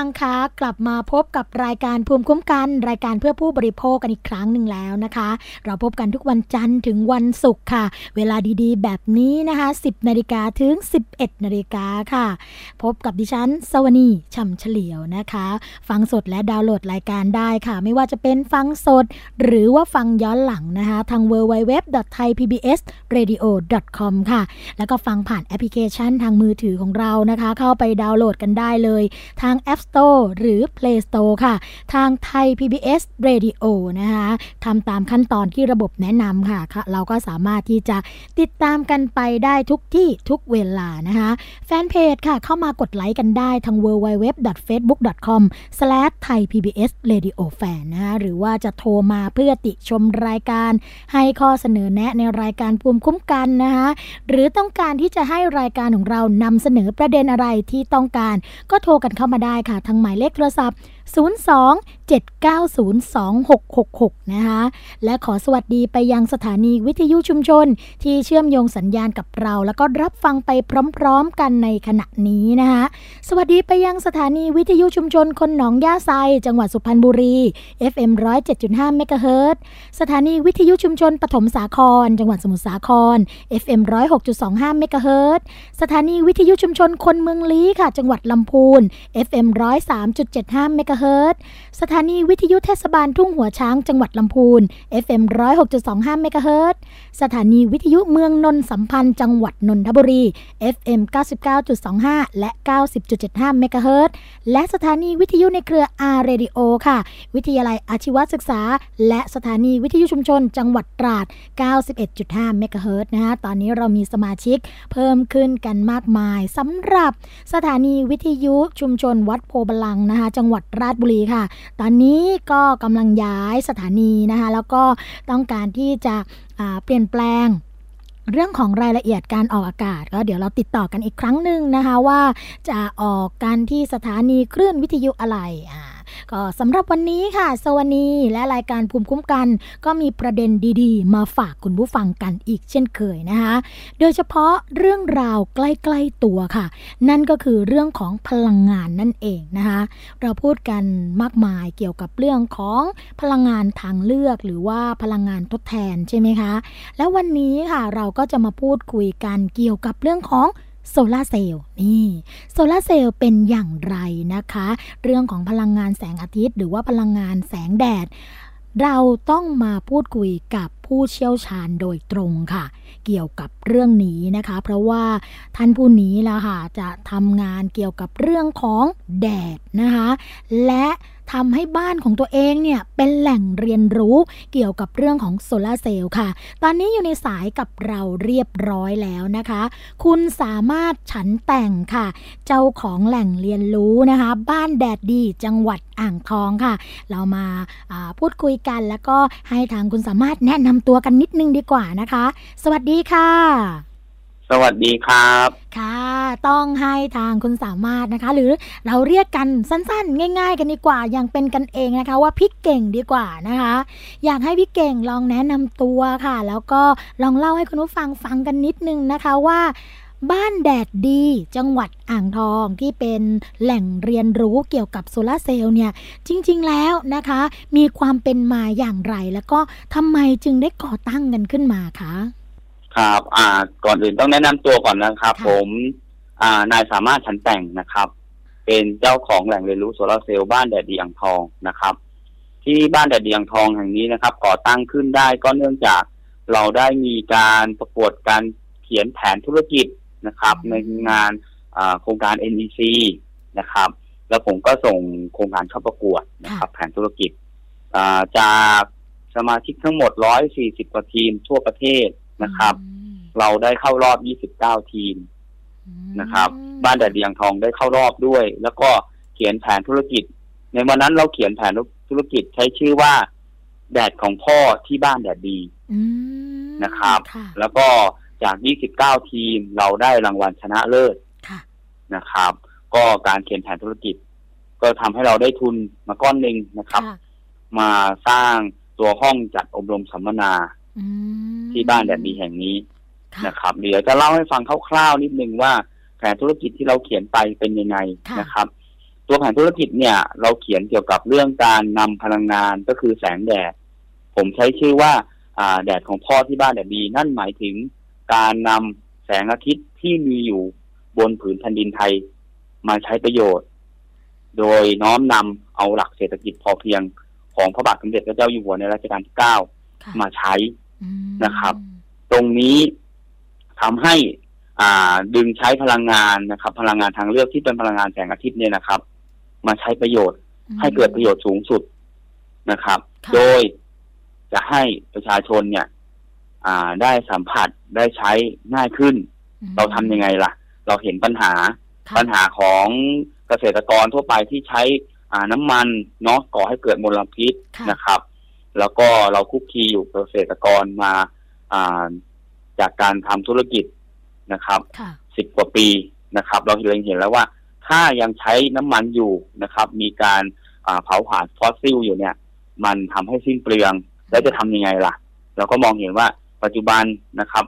ฟังคะกลับมาพบกับรายการภูมิคุ้มกัน รายการเพื่อผู้บริโภคกันอีกครั้งหนึ่งแล้วนะคะ เราพบกันทุกวันจันทร์ถึงวันศุกร์ค่ะ เวลาดีๆ แบบนี้นะคะ 10นาฬิกาถึง 11นาฬิกาค่ะ พบกับดิฉันสวนีช่ำเฉลียวนะคะ ฟังสดและดาวน์โหลดรายการได้ค่ะ ไม่ว่าจะเป็นฟังสด หรือว่าฟังย้อนหลังนะคะ ทาง www.thaipbsradio.com ค่ะ แล้วก็ฟังผ่านแอปพลิเคชันทางมือถือของเรานะคะ เข้าไปดาวน์โหลดกันได้เลยยทาง App Store หรือ Play Store ค่ะ ทางไทย PBS Radio นะคะทำตามขั้นตอนที่ระบบแนะนำค่ะ เราก็สามารถที่จะติดตามกันไปได้ทุกที่ทุกเวลานะคะแฟนเพจค่ะ เข้ามากดไลค์กันได้ทาง www.facebook.com/thaipbsradiofan นะคะหรือว่าจะโทรมาเพื่อติชมรายการให้ข้อเสนอแนะในรายการภูมิคุ้มกันนะคะหรือต้องการที่จะให้รายการของเรานำเสนอประเด็นอะไรที่ต้องการ ก็โทรกันเข้ามาได้ค่ะทางหมายเลขโทรศัพท์ 02-790-2666 นะคะ และขอสวัสดีไปยังสถานีวิทยุชุมชน ที่เชื่อมโยงสัญญาณกับเรา แล้วก็รับฟังไปพร้อมๆกันในขณะนี้นะคะ สวัสดีไปยังสถานีวิทยุชุมชนคนหนองย่าไซ จังหวัดสุพรรณบุรี FM 107.5เมกะเฮิรตสถานีวิทยุชุมชนปฐมสาคร จังหวัดสมุทรสาคร FM 106.25เมกะเฮิรตสถานีวิทยุชุมชนคนเมืองลี้ค่ะ จังหวัดลำพูน FM 103.75เมกะเฮิรตสถานีวิทยุเทศบาลทุ่งหัวช้างจังหวัดลำพูน FM 106.25เมกะเฮิรตสถานีวิทยุเมืองนนท์สัมพันธ์จังหวัดนนทบุรี FM 99.25 และ 90.75เมกะเฮิรตและสถานีวิทยุในเครือ R Radio ค่ะ วิทยาลัยอาชีวศึกษา และสถานีวิทยุชุมชน จังหวัดตราด 91.5เมกะเฮิรตนะคะตอนนี้เรามีสมาชิกเพิ่มขึ้นกันมากมายสำหรับสถานีวิทยุชุมชนวัดโพบลังนะคะจังหวัดราชบุรีค่ะ ตอนนี้ก็กำลังย้ายสถานีนะคะ แล้วก็ต้องการที่จะเปลี่ยนแปลงเรื่องของรายละเอียดการออกอากาศ ก็เดี๋ยวเราติดต่อกันอีกครั้งหนึ่งนะคะว่าจะออกกันที่สถานีคลื่นวิทยุอะไรอ่า ก็สำหรับวันนี้ค่ะ สวันีและรายการภูมิคุ้มกัน ก็มีประเด็นดีๆ มาฝากคุณผู้ฟังกันอีกเช่นเคยนะคะ โดยเฉพาะเรื่องราวใกล้ๆตัวค่ะ นั่นก็คือเรื่องของพลังงานนั่นเองนะคะ เราพูดกันมากมายเกี่ยวกับเรื่องของพลังงานทางเลือก หรือว่าพลังงานทดแทนใช่ไหมคะ แล้ววันนี้ค่ะเราก็จะมาพูดคุยกันเกี่ยวกับเรื่องของ โซลาเซลล์นี่โซลาเซลล์เป็นอย่างไรนะคะ เรื่องของพลังงานแสงอาทิตย์ หรือว่าพลังงานแสงแดด เราต้องมาพูดคุยกับผู้เชี่ยวชาญโดยตรงค่ะ เกี่ยวกับเรื่องนี้นะคะ เพราะว่าท่านผู้นี้ละค่ะจะทำงานเกี่ยวกับเรื่องของแดดนะคะ และ ทำให้บ้านของตัวเองเนี่ยเป็นแหล่งเรียนรู้เกี่ยวกับเรื่องของโซลาเซลล์ค่ะ ตอนนี้อยู่ในสายกับเราเรียบร้อยแล้วนะคะ คุณสามารถฉันแต่งค่ะ เจ้าของแหล่งเรียนรู้นะคะ บ้านแดดดีจังหวัดอ่างทองค่ะ เรามาพูดคุยกันแล้วก็ให้ทางคุณสามารถแนะนำตัวกันนิดนึงดีกว่านะคะ สวัสดีค่ะ สวัสดีครับ ค่ะ ต้องให้ทางคุณสามารถนะคะ หรือเราเรียกกันสั้นๆ ง่าย ๆ กันดีกว่าอย่างเป็นกันเองนะคะ ว่าพี่เก่งดีกว่านะคะ อยากให้พี่เก่งลองแนะนำตัวค่ะ แล้วก็ลองเล่าให้คุณผู้ฟังฟังกันนิดนึงนะคะว่าบ้านแดดดีจังหวัดอ่างทองที่เป็นแหล่งเรียนรู้เกี่ยวกับโซลาเซลล์เนี่ย จริง ๆ แล้วนะคะ มีความเป็นมาอย่างไร แล้วก็ทำไมจึงได้ก่อตั้งกันขึ้นมาคะ ครับอ่าก่อนอื่นต้องแนะนำตัวก่อนนะครับผมอ่านายสามารถฉันแต่งนะครับ เป็นเจ้าของแหล่งเรียนรู้โซลาเซลล์บ้านแดดดีอ่างทองนะครับ ที่บ้านแดดดีอ่างทองแห่งนี้นะครับ ก่อตั้งขึ้นได้ก็เนื่องจากเราได้มีการประกวดการเขียนแผนธุรกิจนะครับ ในงานโครงการ NEC นะครับ แล้วผมก็ส่งโครงการเข้าประกวดนะครับ แผนธุรกิจจากสมาชิกทั้งหมด 140 กว่าทีมทั่วประเทศ นะครับ เราได้เข้ารอบ 29 ทีมนะครับ บ้านแดดเดียงทองได้เข้ารอบด้วย แล้วก็เขียนแผนธุรกิจ ในวันนั้นเราเขียนแผนธุรกิจใช้ชื่อว่า แดดของพ่อที่บ้านแดดดีนะครับ แล้วก็จาก 29 ทีมเราได้รางวัลชนะเลิศนะครับ ก็การเขียนแผนธุรกิจ ก็ทำให้เราได้ทุนมาก้อนหนึ่งนะครับ มาสร้างตัวห้องจัดอบรมสัมมนา ที่บ้านแบบนี้แห่งนี้นะครับเดี๋ยวจะเล่าให้ฟังคร่าวๆนิดนึงว่าแผนธุรกิจที่เราเขียนไปเป็นยังไงนะครับ ตัวแผนธุรกิจเนี่ย เราเขียนเกี่ยวกับเรื่องการนำพลังงานก็คือแสงแดด ผมใช้ชื่อว่าแดดของพ่อที่บ้านแดดดี นั่นหมายถึงการนำแสงอาทิตย์ที่มีอยู่บนผืนแผ่นดินไทยมาใช้ประโยชน์ โดยน้อมนำเอาหลักเศรษฐกิจพอเพียงของพระบาทสมเด็จพระเจ้าอยู่หัวในรัชกาลที่เก้ามาใช้ นะครับ ตรงนี้ทำให้อ่าดึงใช้พลังงานนะครับ พลังงานทางเลือกที่เป็นพลังงานแสงอาทิตย์เนี่ยนะครับ มาใช้ประโยชน์ให้เกิดประโยชน์สูงสุดนะครับค่ะโดยจะให้ประชาชนเนี่ย อ่าได้สัมผัสได้ใช้ง่ายขึ้นอืมเราทำยังไงล่ะ เราเห็นปัญหาค่ะปัญหาของเกษตรกรทั่วไปที่ใช้อ่าน้ำมันเนาะก่อให้เกิดมลพิษค่ะนะครับ แล้วก็เราคุกคีอยู่กับเกษตรกรมาอ่าจากการทำธุรกิจนะครับค่ะสิบกว่าปีนะครับ เราเล็งเห็นแล้วว่า ถ้ายังใช้น้ำมันอยู่นะครับ มีการอ่าเผาผลาญฟอสซิลอยู่เนี่ย มันทำให้สิ้นเปลือง แล้วจะทำยังไงล่ะ เราก็มองเห็นว่าปัจจุบันนะครับ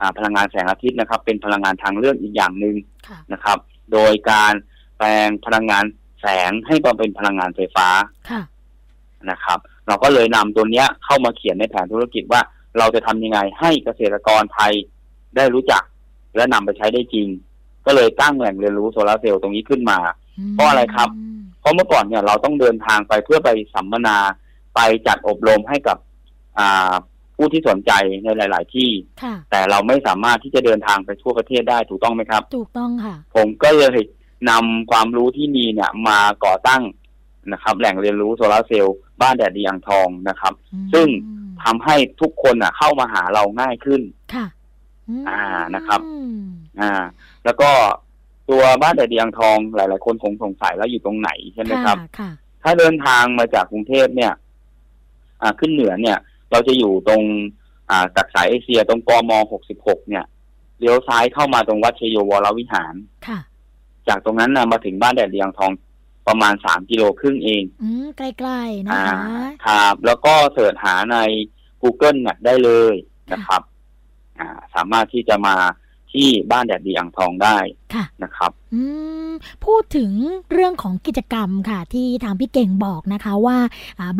อ่าพลังงานแสงอาทิตย์นะครับ เป็นพลังงานทางเลือกอีกอย่างหนึ่งค่ะนะครับ โดยการแปลงพลังงานแสงให้มาเป็นพลังงานไฟฟ้าค่ะนะครับ เราก็เลยนำตัวเนี้ยเข้ามาเขียนในแผนธุรกิจว่าเราจะทำยังไงให้เกษตรกรไทยได้รู้จัก และนำไปใช้ได้จริง ก็เลยตั้งแหล่งเรียนรู้โซลาร์เซลล์ตรงนี้ขึ้นมา เพราะอะไรครับ เพราะเมื่อก่อนเนี่ยเราต้องเดินทางไปเพื่อไปสัมมนาไปจัดอบรมให้กับอ่าผู้ที่สนใจในหลาย ๆ ที่ค่ะแต่เราไม่สามารถที่จะเดินทางไปทั่วประเทศได้ถูกต้องไหมครับ ถูกต้องค่ะ ผมก็เลยนำความรู้ที่มีเนี่ยมาก่อตั้ง นะครับ แหล่งเรียนรู้โซลาร์เซลล์บ้านแดดดีอ่างทองนะครับ ซึ่งทำให้ทุกคนอะ เข้ามาหาเราง่ายขึ้นค่ะมอ่านะครับอืมอ่า แล้วก็ตัวบ้านแดดดีอ่างทองหลาย ๆ คนคงสงสัยแล้วอยู่ตรงไหนใช่ไหมครับค่ะถ้าเดินทางมาจากกรุงเทพเนี่ย อ่าขึ้นเหนือเนี่ย เราจะอยู่ตรง อ่าจากสายเอเชียตรงกม66เนี่ยเลี้ยวซ้ายเข้ามาตรงวัดชโยวรวิหาร ค่ะ จากตรงนั้นนะมาถึงบ้านแดดเดียงทอง ประมาณสามกิโลครึ่งเองอืมใกล้ๆนะอ่าคะครับแล้วก็เสิร์ชหาใน Google เนี่ยได้เลยนะครับอ่าสามารถที่จะมาที่บ้านแดดดีอ่างทองได้ค่ะนะครับ อืม พูดถึงเรื่องของกิจกรรมค่ะ ที่ทางพี่เก่งบอกนะคะว่า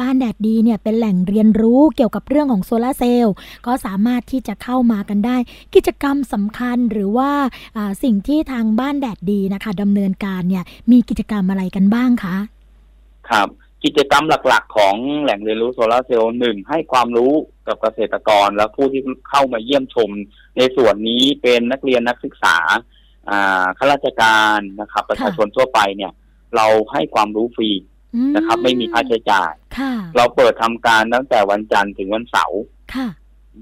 บ้านแดดดีเนี่ยเป็นแหล่งเรียนรู้เกี่ยวกับเรื่องของโซลาร์เซลล์ก็สามารถที่จะเข้ามากันได้ กิจกรรมสำคัญหรือว่าสิ่งที่ทางบ้านแดดดีนะคะดำเนินการเนี่ยมีกิจกรรมอะไรกันบ้างคะ ครับกิจกรรมหลักๆ ของแหล่งเรียนรู้โซลาร์เซลล์หนึ่งให้ความรู้กับเกษตรกรและผู้ที่เข้ามาเยี่ยมชม ในส่วนนี้เป็นนักเรียนนักศึกษา ข้าราชการนะครับ ประชาชนทั่วไปเนี่ย เราให้ความรู้ฟรีอืนะครับ ไม่มีค่าใช้จ่ายค่ะเราเปิดทำการตั้งแต่วันจันทร์ถึงวันเสาร์ค่ะ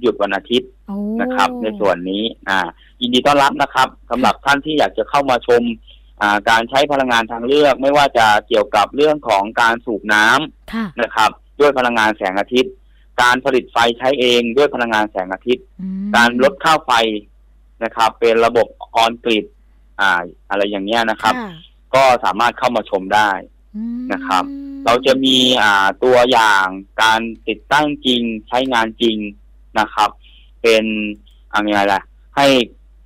หยุดวันอาทิตย์โอ้นะครับ ในส่วนนี้ อ่า ยินดีต้อนรับนะครับสำหรับท่านที่อยากจะเข้ามาชมอ่าการใช้พลังงานทางเลือก ไม่ว่าจะเกี่ยวกับเรื่องของการสูบน้ำค่ะนะครับ ด้วยพลังงานแสงอาทิตย์ การผลิตไฟใช้เองด้วยพลังงานแสงอาทิตย์อืมการลดค่าไฟ นะครับ เป็นระบบออนกริดอ่า อะไรอย่างเงี้ยนะครับค่ะก็สามารถเข้ามาชมได้อืมนะครับ เราจะมีอ่าตัวอย่างการติดตั้งจริงใช้งานจริงนะครับ เป็นอะไรล่ะ ให้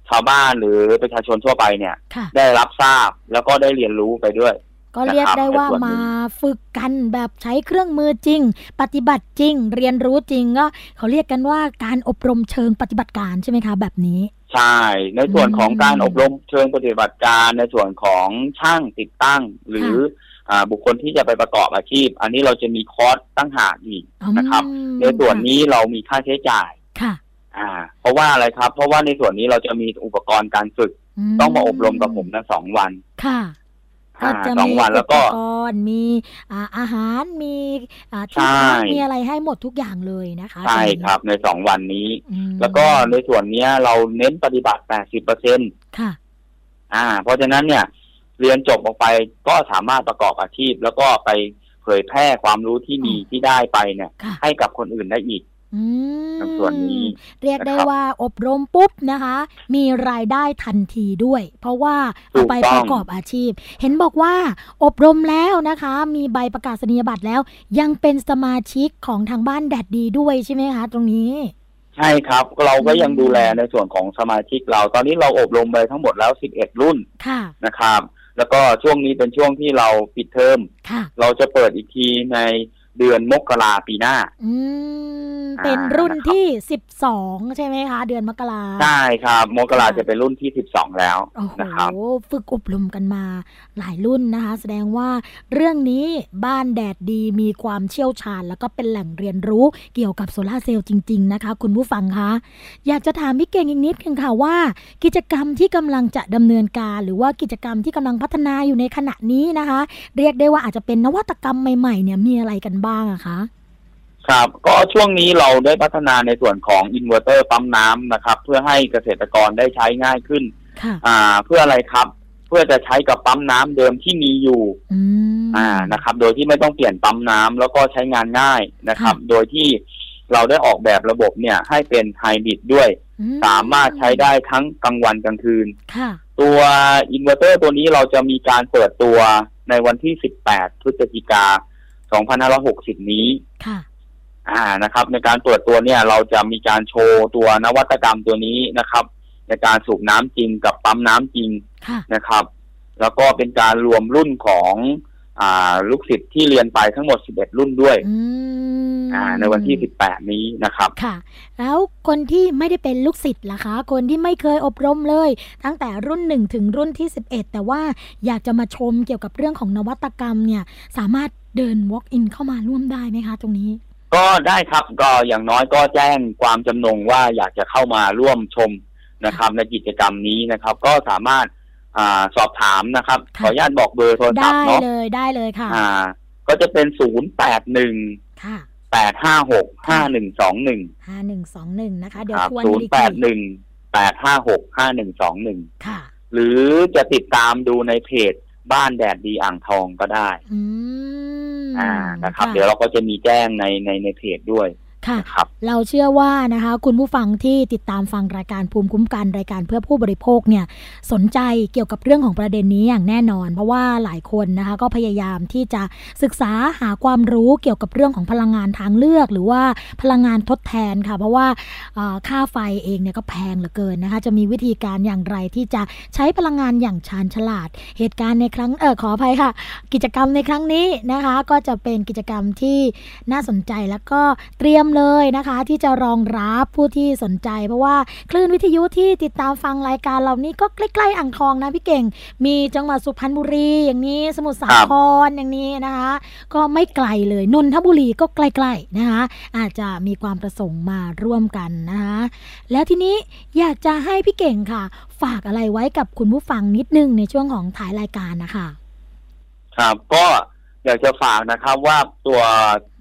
ชาวบ้านหรือประชาชนทั่วไปเนี่ยค่ะได้รับทราบแล้วก็ได้เรียนรู้ไปด้วยก็เรียกได้ว่านะครับในส่วนนี้มาฝึกกันแบบใช้เครื่องมือจริง ปฏิบัติจริง เรียนรู้จริงก็เขาเรียกกันว่าการอบรมเชิงปฏิบัติการใช่ไหมคะ แบบนี้ ใช่ ในส่วนของอืมการอบรมเชิงปฏิบัติการในส่วนของช่างติดตั้ง หรืออ่าบุคคลที่จะไปประกอบอาชีพ อันนี้เราจะมีคอร์สตั้งหากอีกนะครับอืมในส่วนนี้เรามีค่าใช้จ่ายค่ะอ่า เพราะว่าอะไรครับ เพราะว่าในส่วนนี้เราจะมีอุปกรณ์การฝึก ต้องมาอบรมกับผมนะสองวัน ค่ะ ก็อ่าจะสองมีวันแล้วก็อุปกรณ์มีอ่าอาหารมีอ่าที่ใช่พักมีอะไรให้หมดทุกอย่างเลยนะคะ ใช่ตงนี้ครับในสองวันนี้อืมแล้วก็ในส่วนเนี้ยเราเน้นปฏิบัติ80เปอร์เซ็นค่ะ อ่า เพราะฉะนั้นเนี่ย เรียนจบออกไปก็สามารถประกอบอาชีพ แล้วก็ไปเผยแพร่ความรู้ที่มีอ๋อที่ได้ไปเนี่ยค่ะให้กับคนอื่นได้อีก อืมในส่วนนี้เรียกได้นะครับว่าอบรมปุ๊บนะคะ มีรายได้ทันทีด้วย เพราะว่าเอาไปถูกต้องประกอบอาชีพ เห็นบอกว่าอบรมแล้วนะคะ มีใบประกาศนียบัตรแล้ว ยังเป็นสมาชิกของทางบ้านแดดดีด้วยใช่ไหมคะ ตรงนี้ ใช่ครับเราก็ยังอืมดูแลในส่วนของสมาชิกเรา ตอนนี้เราอบรมไปทั้งหมดแล้ว11รุ่นค่ะนะครับ แล้วก็ช่วงนี้เป็นช่วงที่เราปิดเทอมค่ะเราจะเปิดอีกทีใน เดือนมกราปีหน้า อืม เป็นรุ่นที่สิบสองใช่ไหมคะ เดือนมกราใช่ครับ มกราจะเป็นรุ่นที่สิบสองแล้วโอ้โหนะครับฝึกอบรมกันมาหลายรุ่นนะคะ แสดงว่าเรื่องนี้บ้านแดดดีมีความเชี่ยวชาญ แล้วก็เป็นแหล่งเรียนรู้เกี่ยวกับโซลาร์เซลล์จริง ๆ นะคะ คุณผู้ฟังคะ อยากจะถามพี่เก่งอีกนิดนึงค่ะว่า กิจกรรมที่กำลังจะดำเนินการ หรือว่ากิจกรรมที่กำลังพัฒนาอยู่ในขณะนี้นะคะ เรียกได้ว่าอาจจะเป็นนวัตกรรมใหม่ๆเนี่ยมีอะไรกันบ้างอะคะ ครับ ก็ช่วงนี้เราได้พัฒนาในส่วนของอินเวอร์เตอร์ปั๊มน้ำนะครับ เพื่อให้เกษตรกรได้ใช้ง่ายขึ้น ค่ะ อ่า เพื่ออะไรครับ เพื่อจะใช้กับปั๊มน้ำเดิมที่มีอยู่ อืม อ่านะครับ โดยที่ไม่ต้องเปลี่ยนปั๊มน้ำแล้วก็ใช้งานง่ายนะครับ ค่ะ โดยที่เราได้ออกแบบระบบเนี่ยให้เป็นไฮบริดด้วย อืสามารถใช้ได้ทั้งกลางวันกลางคืน ค่ะ ตัวอินเวอร์เตอร์ตัวนี้เราจะมีการเปิดตัวในวันที่ 18 พฤศจิกา 2560 นี้ค่ะอ่านะครับ ในการเปิดตัวเนี่ย เราจะมีการโชว์ตัวนวัตกรรมตัวนี้นะครับ ในการสูบน้ำจริงกับปั๊มน้ำจริงค่ะนะครับ แล้วก็เป็นการรวมรุ่นของอ่าลูกศิษย์ที่เรียนไปทั้งหมด 11 รุ่นด้วยอืมอ่า ในวันที่ 18 นี้นะครับ ค่ะ แล้วคนที่ไม่ได้เป็นลูกศิษย์ล่ะคะ คนที่ไม่เคยอบรมเลย ตั้งแต่รุ่นหนึ่งถึงรุ่นที่ 11 แต่ว่าอยากจะมาชมเกี่ยวกับเรื่องของนวัตกรรมเนี่ย สามารถ เดิน walk in เข้ามาร่วมได้ไหมคะ ตรงนี้ ก็ได้ครับก็อย่างน้อยก็แจ้งความจำนงว่าอยากจะเข้ามาร่วมชมนะครับ ในกิจกรรมนี้นะครับ ก็สามารถอ่าสอบถามนะครับขค่ะออนุญาตบอกเบอร์โทรศัพได้ท์เนาะเลยได้เลยค่ะ อ่า ก็จะเป็นศูนย์แปดหนึ่งค่ะแปดห้าหกห้าหนึ่งสองหนึ่งห้าหนึ่งสองหนึ่งนะคะ เดี๋ยวครับทวนศูดูนย์อีกแปทีดหนึ่งแปดห้าหกห้าหนึ่งสองหนึ่งค่ะ หรือจะติดตามดูในเพจบ้านแดดดีอ่างทองก็ได้ อืม อ่านะครับ เดี๋ยวเราก็จะมีแจ้งในในในเพจด้วย ค่ะนะครับเราเชื่อว่านะคะคุณผู้ฟังที่ติดตามฟังรายการภูมิคุ้มกันรายการเพื่อผู้บริโภคเนี่ยสนใจเกี่ยวกับเรื่องของประเด็นนี้อย่างแน่นอน เพราะว่าหลายคนนะคะก็พยายามที่จะศึกษาหาความรู้เกี่ยวกับเรื่องของพลังงานทางเลือก หรือว่าพลังงานทดแทนค่ะ เพราะว่าเอ่อค่าไฟเองเนี่ยก็แพงเหลือเกินนะคะจะมีวิธีการอย่างไรที่จะใช้พลังงานอย่างชาญฉลาด เหตุการณ์ในครั้งเออขออภัยค่ะ กิจกรรมในครั้งนี้นะคะ ก็จะเป็นกิจกรรมที่น่าสนใจแล้วก็เตรียมเลยนะคะ ที่จะรองรับผู้ที่สนใจ เพราะว่าคลื่นวิทยุที่ติดตามฟังรายการเรานี้ก็ใกล้ๆอ่างทองนะพี่เก่ง มีจังหวัดสุพรรณบุรีอย่างนี้สมุทรสาครอย่างนี้นะคะ ก็ไม่ไกลเลยนนทบุรีก็ใกล้ๆนะคะ อาจจะมีความประสงค์มาร่วมกันนะคะแล้วทีนี้อยากจะให้พี่เก่งค่ะ ฝากอะไรไว้กับคุณผู้ฟังนิดนึงในช่วงของถ่ายรายการนะคะ ครับก็ อยากจะฝากนะครับว่าตัว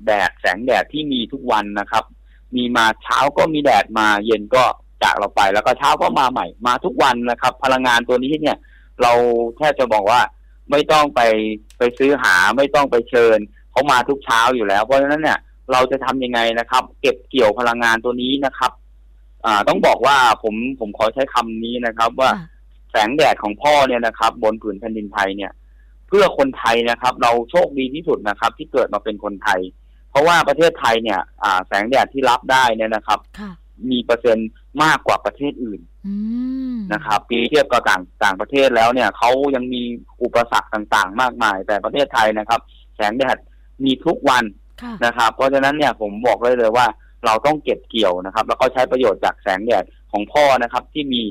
แดดแสงแดดที่มีทุกวันนะครับ มีมาเช้าก็มีแดดมาเย็นก็จากเราไปแล้วก็เช้าก็มาใหม่มาทุกวันนะครับ พลังงานตัวนี้เนี่ย เราแทบจะบอกว่าไม่ต้องไปไปซื้อหาไม่ต้องไปเชิญเขามาทุกเช้าอยู่แล้ว เพราะฉะนั้นเนี่ยเราจะทำยังไงนะครับ เก็บเกี่ยวพลังงานตัวนี้นะครับ อ่า ต้องบอกว่าผมผมขอใช้คำนี้นะครับ ว่าค่ะแสงแดดของพ่อเนี่ยนะครับ บนผืนแผ่นดินไทยเนี่ย เพื่อคนไทยนะครับ เราโชคดีที่สุดนะครับ ที่เกิดมาเป็นคนไทย เพราะว่าประเทศไทยเนี่ยอ่าแสงแดดที่รับได้เนี่ยนะครับค่ะมีเปอร์เซ็นต์มากกว่าประเทศอื่นอืมนะครับปีเทียบกับต่างต่างประเทศแล้วเนี่ยเขายังมีอุปสรรคต่างๆ มากมาย แต่ประเทศไทยนะครับ แสงแดดมีทุกวันค่ะนะครับ เพราะฉะนั้นเนี่ยผมบอกเลยเลยว่า เราต้องเก็บเกี่ยวนะครับ แล้วก็ใช้ประโยชน์จากแสงแดดของพ่อนะครับ ที่มี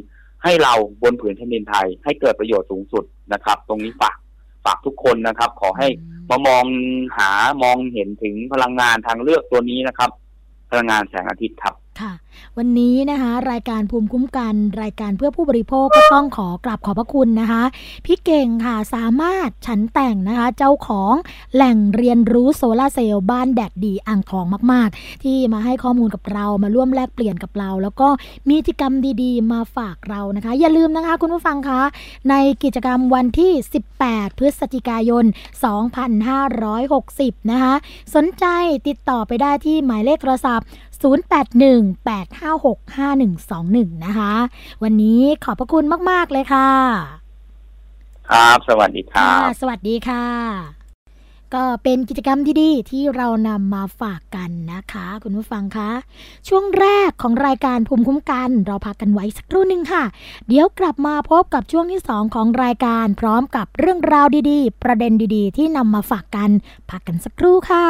ให้เราบนผืนแผ่นดินไทยให้เกิดประโยชน์สูงสุดนะครับ ตรงนี้ฝาก ฝากทุกคนนะครับ ขอให้มามองหามองเห็นถึงพลังงานทางเลือกตัวนี้นะครับ พลังงานแสงอาทิตย์ครับ ค่ะ วันนี้นะคะ รายการภูมิคุ้มกัน รายการเพื่อผู้บริโภคก็ต้องขอกราบขอบพระคุณนะคะ พี่เก่งค่ะสามารถฉันแต่งนะคะ เจ้าของแหล่งเรียนรู้โซลาเซลล์บ้านแดดดีอ่างทองมาก ๆ ที่มาให้ข้อมูลกับเรามาร่วมแลกเปลี่ยนกับเรา แล้วก็มีกิจกรรมดีๆ มาฝากเรานะคะ อย่าลืมนะคะคุณผู้ฟังคะในกิจกรรมวันที่ 18 พฤศจิกายน 2560 นะคะ สนใจติดต่อไปได้ที่หมายเลขโทรศัพท์ 0818565121 นะคะ วันนี้ขอบพระคุณมาก ๆ เลยค่ะ ครับ สวัสดีครับค่ะสวัสดีค่ะก็เป็นกิจกรรมดีๆที่เรานำมาฝากกันนะคะ คุณผู้ฟังคะช่วงแรกของรายการภูมิคุ้มกัน เราพักกันไว้สักครู่หนึ่งค่ะ เดี๋ยวกลับมาพบกับช่วงที่ 2 ของรายการพร้อมกับเรื่องราวดีๆ ประเด็นดีๆ ที่นำมาฝากกันพักกันสักครู่ค่ะ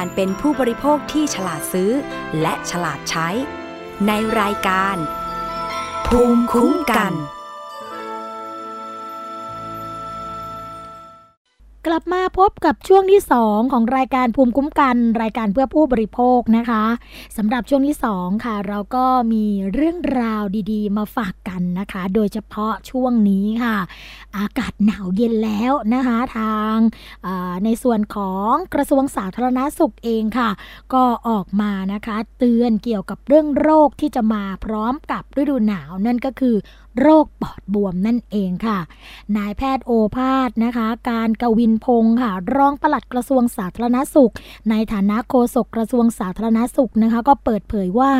การเป็นผู้บริโภคที่ฉลาดซื้อ และฉลาดใช้ ในรายการ ภูมิคุ้มกัน พบกับช่วงที่ 2 ของรายการภูมิคุ้มกัน รายการเพื่อผู้บริโภคนะคะสำหรับช่วงที่ 2 ค่ะ เราก็มีเรื่องราวดีๆ มาฝากกันนะคะ โดยเฉพาะช่วงนี้ค่ะ อากาศหนาวเย็นแล้วนะคะทางในส่วนของกระทรวงสาธารณาสุขเองค่ะ ก็ออกมานะคะเตือนเกี่ยวกับเรื่องโรคที่จะมาพร้อมกับฤดูหนาวนั่นก็คือโรคปอดบวมนั่นเองค่ะ นายแพทย์โอภาสนะคะ การกวินพงศ์ค่ะรองปลัดกระทรวงสาธารณสุข ในฐานะโฆษกกระทรวงสาธารณสุขนะคะ ก็เปิดเผยว่า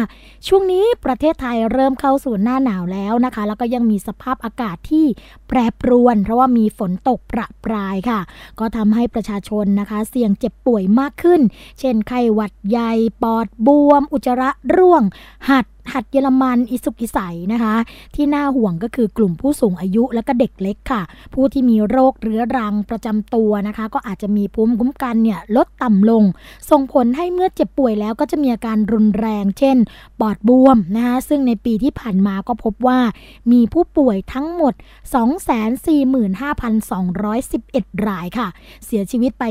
ช่วงนี้ประเทศไทยเริ่มเข้าสู่หน้าหนาวแล้วนะคะ แล้วก็ยังมีสภาพอากาศที่แปรปรวน เพราะว่ามีฝนตกประปรายค่ะ ก็ทำให้ประชาชนนะคะ เสี่ยงเจ็บป่วยมากขึ้น เช่นไข้หวัดใหญ่ปอดบวม อุจจาระร่วงหัดหัดเยอรมันอิสุกอิสัยนะคะ ที่น่าห่วงก็คือกลุ่มผู้สูงอายุและก็เด็กเล็กค่ะ ผู้ที่มีโรคเรื้อรังประจำตัวนะคะ ก็อาจจะมีภูมิคุ้มกันเนี่ยลดต่ำลง ส่งผลให้เมื่อเจ็บป่วยแล้วก็จะมีอาการรุนแรง เช่น ปอดบวมนะคะซึ่งในปีที่ผ่านมาก็พบว่า มีผู้ป่วยทั้งหมด 245,211 รายค่ะ เสียชีวิตไป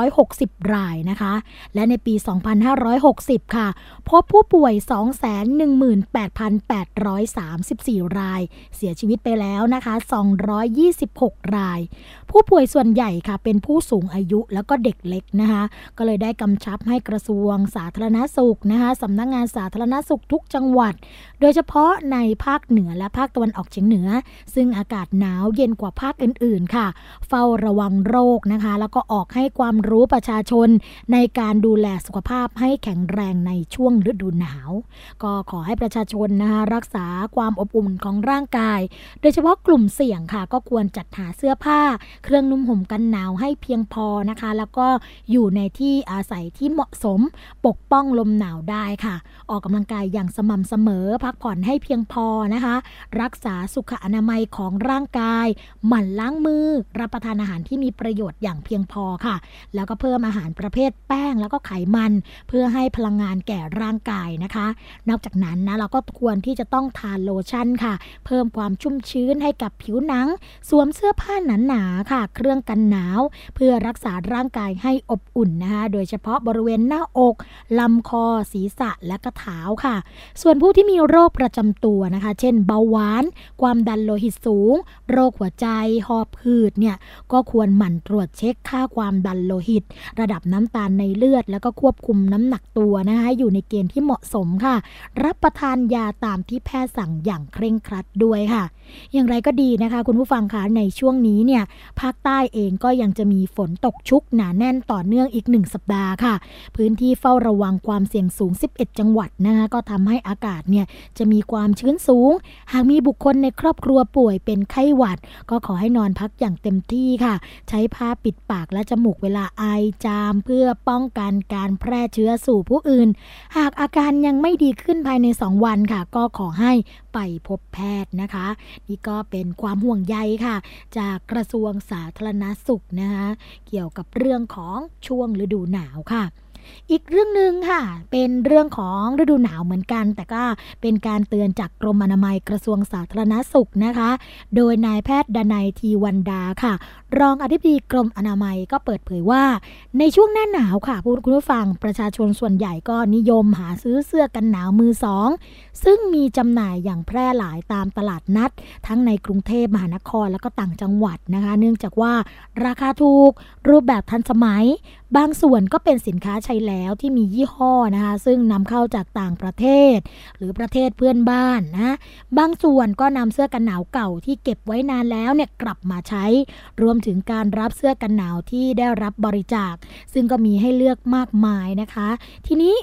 360 รายนะคะ และในปี 2560 ค่ะ พบผู้ป่วย18,834 ราย เสียชีวิตไปแล้วนะคะ 226 ราย ผู้ป่วยส่วนใหญ่ค่ะเป็นผู้สูงอายุแล้วก็เด็กเล็กนะคะ ก็เลยได้กำชับให้กระทรวงสาธารณสุขนะคะสำนักงงานสาธารณสุขทุกจังหวัด โดยเฉพาะในภาคเหนือและภาคตะวันออกเฉียงเหนือ ซึ่งอากาศหนาวเย็นกว่าภาคอื่น ๆ ค่ะ เฝ้าระวังโรคนะคะ แล้วก็ออกให้ความรู้ประชาชนในการดูแลสุขภาพให้แข็งแรงในช่วงฤดูหนาว ก็ขอให้ประชาชนนะคะรักษาความอบอุ่นของร่างกาย โดยเฉพาะกลุ่มเสี่ยงค่ะ ก็ควรจัดหาเสื้อผ้า เครื่องนุ่มห่มกันหนาวให้เพียงพอนะคะ แล้วก็อยู่ในที่อาศัยที่เหมาะสมปกป้องลมหนาวได้ค่ะ ออกกำลังกายอย่างสม่ำเสมอ พักผ่อนให้เพียงพอนะคะ รักษาสุขอนามัยของร่างกาย หมั่นล้างมือ รับประทานอาหารที่มีประโยชน์อย่างเพียงพอค่ะ แล้วก็เพิ่มอาหารประเภทแป้งแล้วก็ไขมัน เพื่อให้พลังงานแก่ร่างกายนะคะ นอกจากนั้นนะเราก็ควรที่จะต้องทานโลชั่นค่ะ เพิ่มความชุ่มชื้นให้กับผิวหนัง สวมเสื้อผ้าหนาๆค่ะ เครื่องกันหนาว เพื่อรักษาร่างกายให้อบอุ่นนะคะโดยเฉพาะบริเวณหน้าอกลำคอศีรษะและก็เท้าค่ะ ส่วนผู้ที่มีโรคประจำตัวนะคะ เช่นเบาหวาน ความดันโลหิตสูง โรคหัวใจ หอบหืดเนี่ยก็ควรหมั่นตรวจเช็คค่าความดันโลหิต ระดับน้ำตาลในเลือด แล้วก็ควบคุมน้ำหนักตัวนะคะอยู่ในเกณฑ์ที่เหมาะสมค่ะรับประทานยาตามที่แพทย์สั่งอย่างเคร่งครัดด้วยค่ะ อย่างไรก็ดีนะคะ คุณผู้ฟังคะในช่วงนี้เนี่ยภาคใต้เองก็ยังจะมีฝนตกชุกหนาแน่นต่อเนื่องอีกหนึ่งสัปดาห์ค่ะ พื้นที่เฝ้าระวังความเสี่ยงสูง 11 จังหวัดนะคะก็ทำให้อากาศเนี่ยจะมีความชื้นสูง หากมีบุคคลในครอบครัวป่วยเป็นไข้หวัด ก็ขอให้นอนพักอย่างเต็มที่ค่ะ ใช้ผ้าปิดปากและจมูกเวลาไอจาม เพื่อป้องกันการแพร่เชื้อสู่ผู้อื่น หากอาการยังไม่ดีขึ้นภายใน 2 วันค่ะ ก็ขอให้ไปพบแพทย์นะคะ นี่ก็เป็นความห่วงใยค่ะ จากกระทรวงสาธารณสุขนะคะเกี่ยวกับเรื่องของช่วงฤดูหนาวค่ะอีกเรื่องหนึ่งค่ะ เป็นเรื่องของฤดูหนาวเหมือนกัน แต่ก็เป็นการเตือนจากกรมอนามัยกระทรวงสาธารณสุขนะคะ โดยนายแพทย์ดนัยทีวันดาค่ะ รองอธิบดีกรมอนามัยก็เปิดเผยว่า ในช่วงหน้าหนาวค่ะคุณผู้ฟังประชาชนส่วนใหญ่ก็นิยมหาซื้อเสื้อกันหนาวมือสอง ซึ่งมีจำหน่ายอย่างแพร่หลายตามตลาดนัด ทั้งในกรุงเทพมหานครและก็ต่างจังหวัดนะคะ เนื่องจากว่าราคาถูกรูปแบบทันสมัย บางส่วนก็เป็นสินค้าใช้แล้วที่มียี่ห้อนะคะซึ่งนำเข้าจากต่างประเทศ หรือประเทศเพื่อนบ้านนะบางส่วนก็นำเสื้อกันหนาวเก่าที่เก็บไว้นานแล้วเนี่ยกลับมาใช้รวมถึงการรับเสื้อกันหนาวที่ได้รับบริจาค ซึ่งก็มีให้เลือกมากมายนะคะ ทีนี้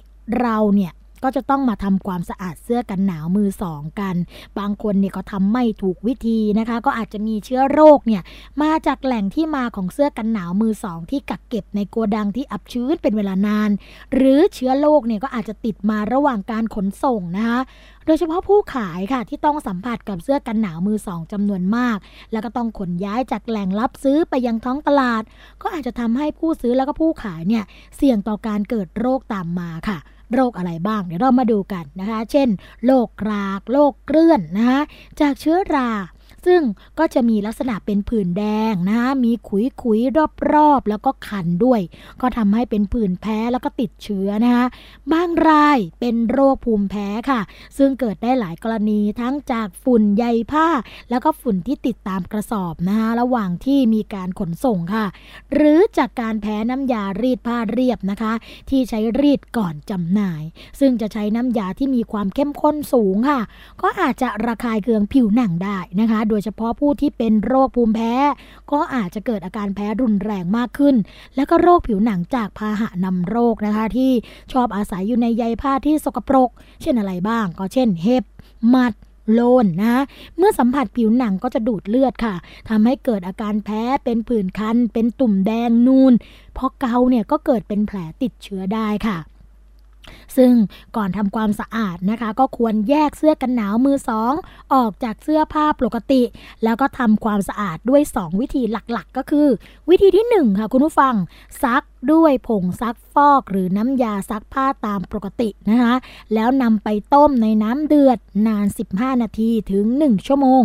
เราเนี่ย ก็จะต้องมาทำความสะอาดเสื้อกันหนาวมือสองกัน บางคนเนี่ยก็ทำไม่ถูกวิธีนะคะ ก็อาจจะมีเชื้อโรคเนี่ยมาจากแหล่งที่มาของเสื้อกันหนาวมือสองที่กักเก็บในโกดังที่อับชื้นเป็นเวลานาน หรือเชื้อโรคเนี่ยก็อาจจะติดมาระหว่างการขนส่งนะคะโดยเฉพาะผู้ขายค่ะที่ต้องสัมผัสกับเสื้อกันหนาวมือสองจำนวนมาก แล้วก็ต้องขนย้ายจากแหล่งรับซื้อไปยังท้องตลาด ก็อาจจะทำให้ผู้ซื้อแล้วก็ผู้ขายเนี่ยเสี่ยงต่อการเกิดโรคตามมาค่ะ โรคอะไรบ้าง เดี๋ยวเรามาดูกันนะคะ เช่น โรคราก โรคเกลื่อนนะคะ จากเชื้อรา ซึ่งก็จะมีลักษณะเป็นผื่นแดงนะมีขุยขุยรอบๆ แล้วก็คันด้วย ก็ทำให้เป็นผื่นแพ้แล้วก็ติดเชื้อนะคะบางรายเป็นโรคภูมิแพ้ค่ะ ซึ่งเกิดได้หลายกรณีทั้งจากฝุ่นใยผ้า แล้วก็ฝุ่นที่ติดตามกระสอบนะคะระหว่างที่มีการขนส่งค่ะ หรือจากการแพ้น้ำยารีดผ้าเรียบนะคะ ที่ใช้รีดก่อนจำหน่าย ซึ่งจะใช้น้ำยาที่มีความเข้มข้นสูงค่ะ ก็อาจจะระคายเคืองผิวหนังได้นะคะโดยเฉพาะผู้ที่เป็นโรคภูมิแพ้ ก็อาจจะเกิดอาการแพ้รุนแรงมากขึ้น แล้วก็โรคผิวหนังจากพาหะนำโรคนะคะที่ชอบอาศัยอยู่ในใยผ้าที่สกปรก เช่นอะไรบ้าง ก็เช่น เห็บหมัดโลนนะเมื่อสัมผัสผิวหนังก็จะดูดเลือดค่ะทำให้เกิดอาการแพ้เป็นผื่นคัน เป็นตุ่มแดงนูนพอเกาเนี่ยก็เกิดเป็นแผลติดเชื้อได้ค่ะ ซึ่งก่อนทำความสะอาดนะคะ ก็ควรแยกเสื้อกันหนาวมือสองออกจากเสื้อผ้าปกติ แล้วก็ทำความสะอาดด้วย 2 วิธีหลักๆ ก็คือ วิธีที่1ค่ะคุณผู้ฟังซักด้วยผงซักฟอกหรือน้ำยาซักผ้าตามปกตินะคะแล้วนำไปต้มในน้ำเดือดนาน 15 นาทีถึง 1 ชั่วโมง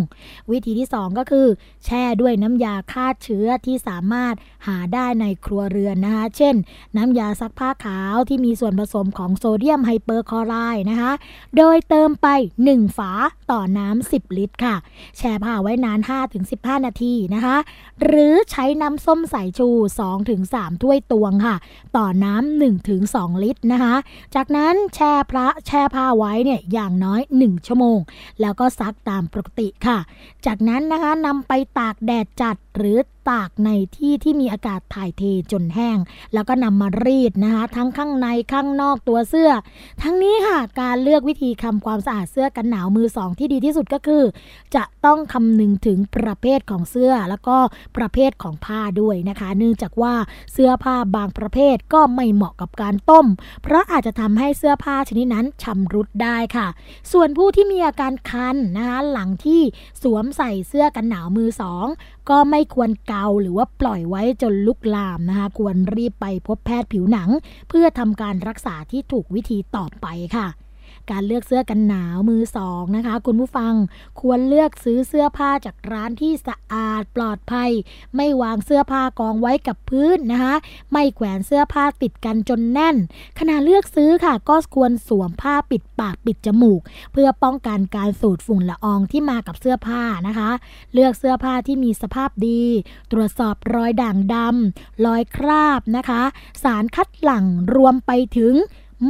วิธีที่ 2 ก็คือ แช่ด้วยน้ำยาฆ่าเชื้อที่สามารถหาได้ในครัวเรือนนะคะ เช่น น้ำยาซักผ้าขาวที่มีส่วนผสมของโซเดียมไฮเปอร์คลอไรด์นะคะ โดยเติมไป 1 ฝาต่อน้ำ 10 ลิตรค่ะ แช่ผ้าไว้นาน 5-15 นาทีนะคะ หรือใช้น้ำส้มสายชู 2-3 ถ้วยตวงค่ะ ต่อน้ำ1-2 ลิตรนะคะ จากนั้นแช่พระแช่ผ้าไว้เนี่ยอย่างน้อย 1 ชั่วโมง แล้วก็ซักตามปกติค่ะ จากนั้นนะคะนำไปตากแดดจัดหรือ ตากในที่ที่มีอากาศถ่ายเทจนแห้ง แล้วก็นำมารีดนะคะ ทั้งข้างในข้างนอกตัวเสื้อ ทั้งนี้ค่ะการเลือกวิธีทำความสะอาดเสื้อกันหนาวมือสองที่ดีที่สุดก็คือ จะต้องคำนึงถึงประเภทของเสื้อแล้วก็ประเภทของผ้าด้วยนะคะ เนื่องจากว่าเสื้อผ้าบางประเภทก็ไม่เหมาะกับการต้ม เพราะอาจจะทำให้เสื้อผ้าชนิดนั้นชำรุดได้ค่ะ ส่วนผู้ที่มีอาการคันนะคะหลังที่สวมใส่เสื้อกันหนาวมือสองก็ไม่ควรเาหรือว่าปล่อยไว้จนลุกลามนะคะ ควรรีบไปพบแพทย์ผิวหนัง เพื่อทำการรักษาที่ถูกวิธีต่อไปค่ะ การเลือกเสื้อกันหนาวมือสองนะคะ คุณผู้ฟังควรเลือกซื้อเสื้อผ้าจากร้านที่สะอาดปลอดภัย ไม่วางเสื้อผ้ากองไว้กับพื้นนะคะ ไม่แขวนเสื้อผ้าติดกันจนแน่น ขณะเลือกซื้อค่ะ ก็ควรสวมผ้าปิดปากปิดจมูก เพื่อป้องกันการสูดฝุ่นละอองที่มากับเสื้อผ้านะคะ เลือกเสื้อผ้าที่มีสภาพดี ตรวจสอบรอยด่างดำรอยคราบนะคะ สารคัดหลั่งรวมไปถึง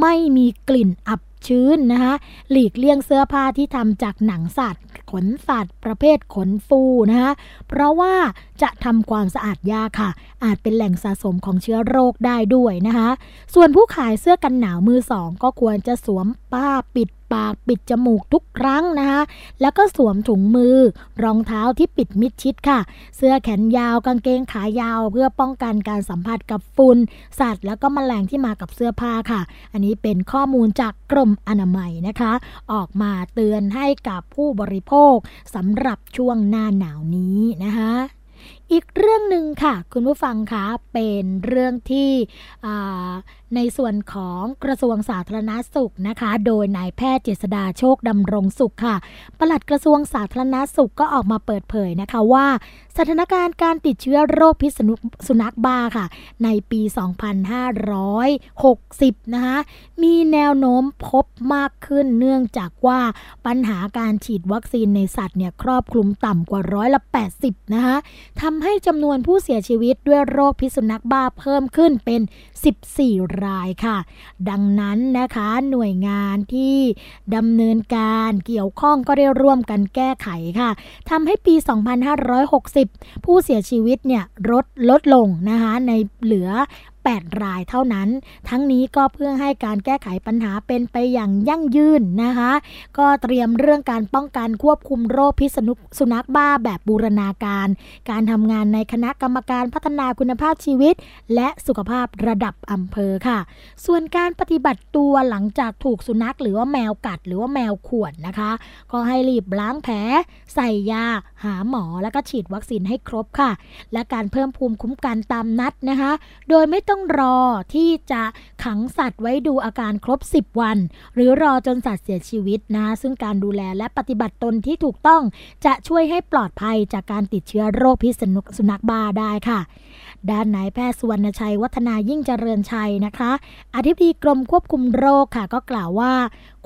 ไม่มีกลิ่นอับ ชื้นนะคะ หลีกเลี่ยงเสื้อผ้าที่ทำจากหนังสัตว์ ขนสัตว์ ประเภทขนฟูนะคะเพราะว่าจะทำความสะอาดยากค่ะ อาจเป็นแหล่งสะสมของเชื้อโรคได้ด้วยนะคะ ส่วนผู้ขายเสื้อกันหนาวมือสองก็ควรจะสวมผ้าปิดปากปิดจมูกทุกครั้งนะคะ แล้วก็สวมถุงมือ รองเท้าที่ปิดมิดชิดค่ะ เสื้อแขนยาวกางเกงขายาว เพื่อป้องกันการสัมผัสกับฝุ่นสัตว์ แล้วก็แมลงที่มากับเสื้อผ้าค่ะ อันนี้เป็นข้อมูลจากกรมอนามัยนะคะ ออกมาเตือนให้กับผู้บริโภคสำหรับช่วงหน้าหนาวนี้นะคะ อีกเรื่องหนึ่งค่ะ คุณผู้ฟังคะเป็นเรื่องที่ในส่วนของกระทรวงสาธารณาสุขนะคะ โดยนายแพทย์เจษดาโชคดำรงสุขค่ะปลัดกระทรวงสาธารณาสุขก็ออกมาเปิดเผยนะคะว่า สถานการณ์การติดเชื้อโรคพิษสุนัขบ้าค่ะ ในปี 2560 นะคะมีแนวโน้มพบมากขึ้นเนื่องจากว่าปัญหาการฉีดวัคซีนในสัตว์เนี่ยครอบคลุมต่ำกว่าร้อยละ 80 นะคะทำให้จำนวนผู้เสียชีวิตด้วยโรคพิษสุนัขบ้าเพิ่มขึ้นเป็น 14 รายค่ะ ดังนั้นนะคะหน่วยงานที่ดำเนินการเกี่ยวข้องก็ได้ร่วมกันแก้ไขค่ะทำให้ปี 2560 ผู้เสียชีวิตเนี่ยลดลดลงนะคะในเหลือ 8 รายเท่านั้น ทั้งนี้ก็เพื่อให้การแก้ไขปัญหาเป็นไปอย่างยั่งยืนนะคะ ก็เตรียมเรื่องการป้องกันควบคุมโรคพิษสุนัขบ้าแบบบูรณาการ การทำงานในคณะกรรมการพัฒนาคุณภาพชีวิต และสุขภาพระดับอำเภอค่ะ ส่วนการปฏิบัติตัวหลังจากถูกสุนัขหรือว่าแมวกัด หรือว่าแมวข่วนนะคะ ก็ให้รีบล้างแผลใส่ยา หาหมอแล้วก็ฉีดวัคซีนให้ครบค่ะ และการเพิ่มภูมิคุ้มกันตามนัดนะคะ โดยไม่ต้องต้องรอที่จะขังสัตว์ไว้ดูอาการครบ 10 วัน หรือรอจนสัตว์เสียชีวิตนะซึ่งการดูแลและปฏิบัติตนที่ถูกต้อง จะช่วยให้ปลอดภัยจากการติดเชื้อโรคพิษสุนัขบ้าได้ค่ะ ด้านนายแพทย์สุวรรณชัย วัฒนายิ่งเจริญชัยนะคะ อธิบดีกรมควบคุมโรคค่ะก็กล่าวว่า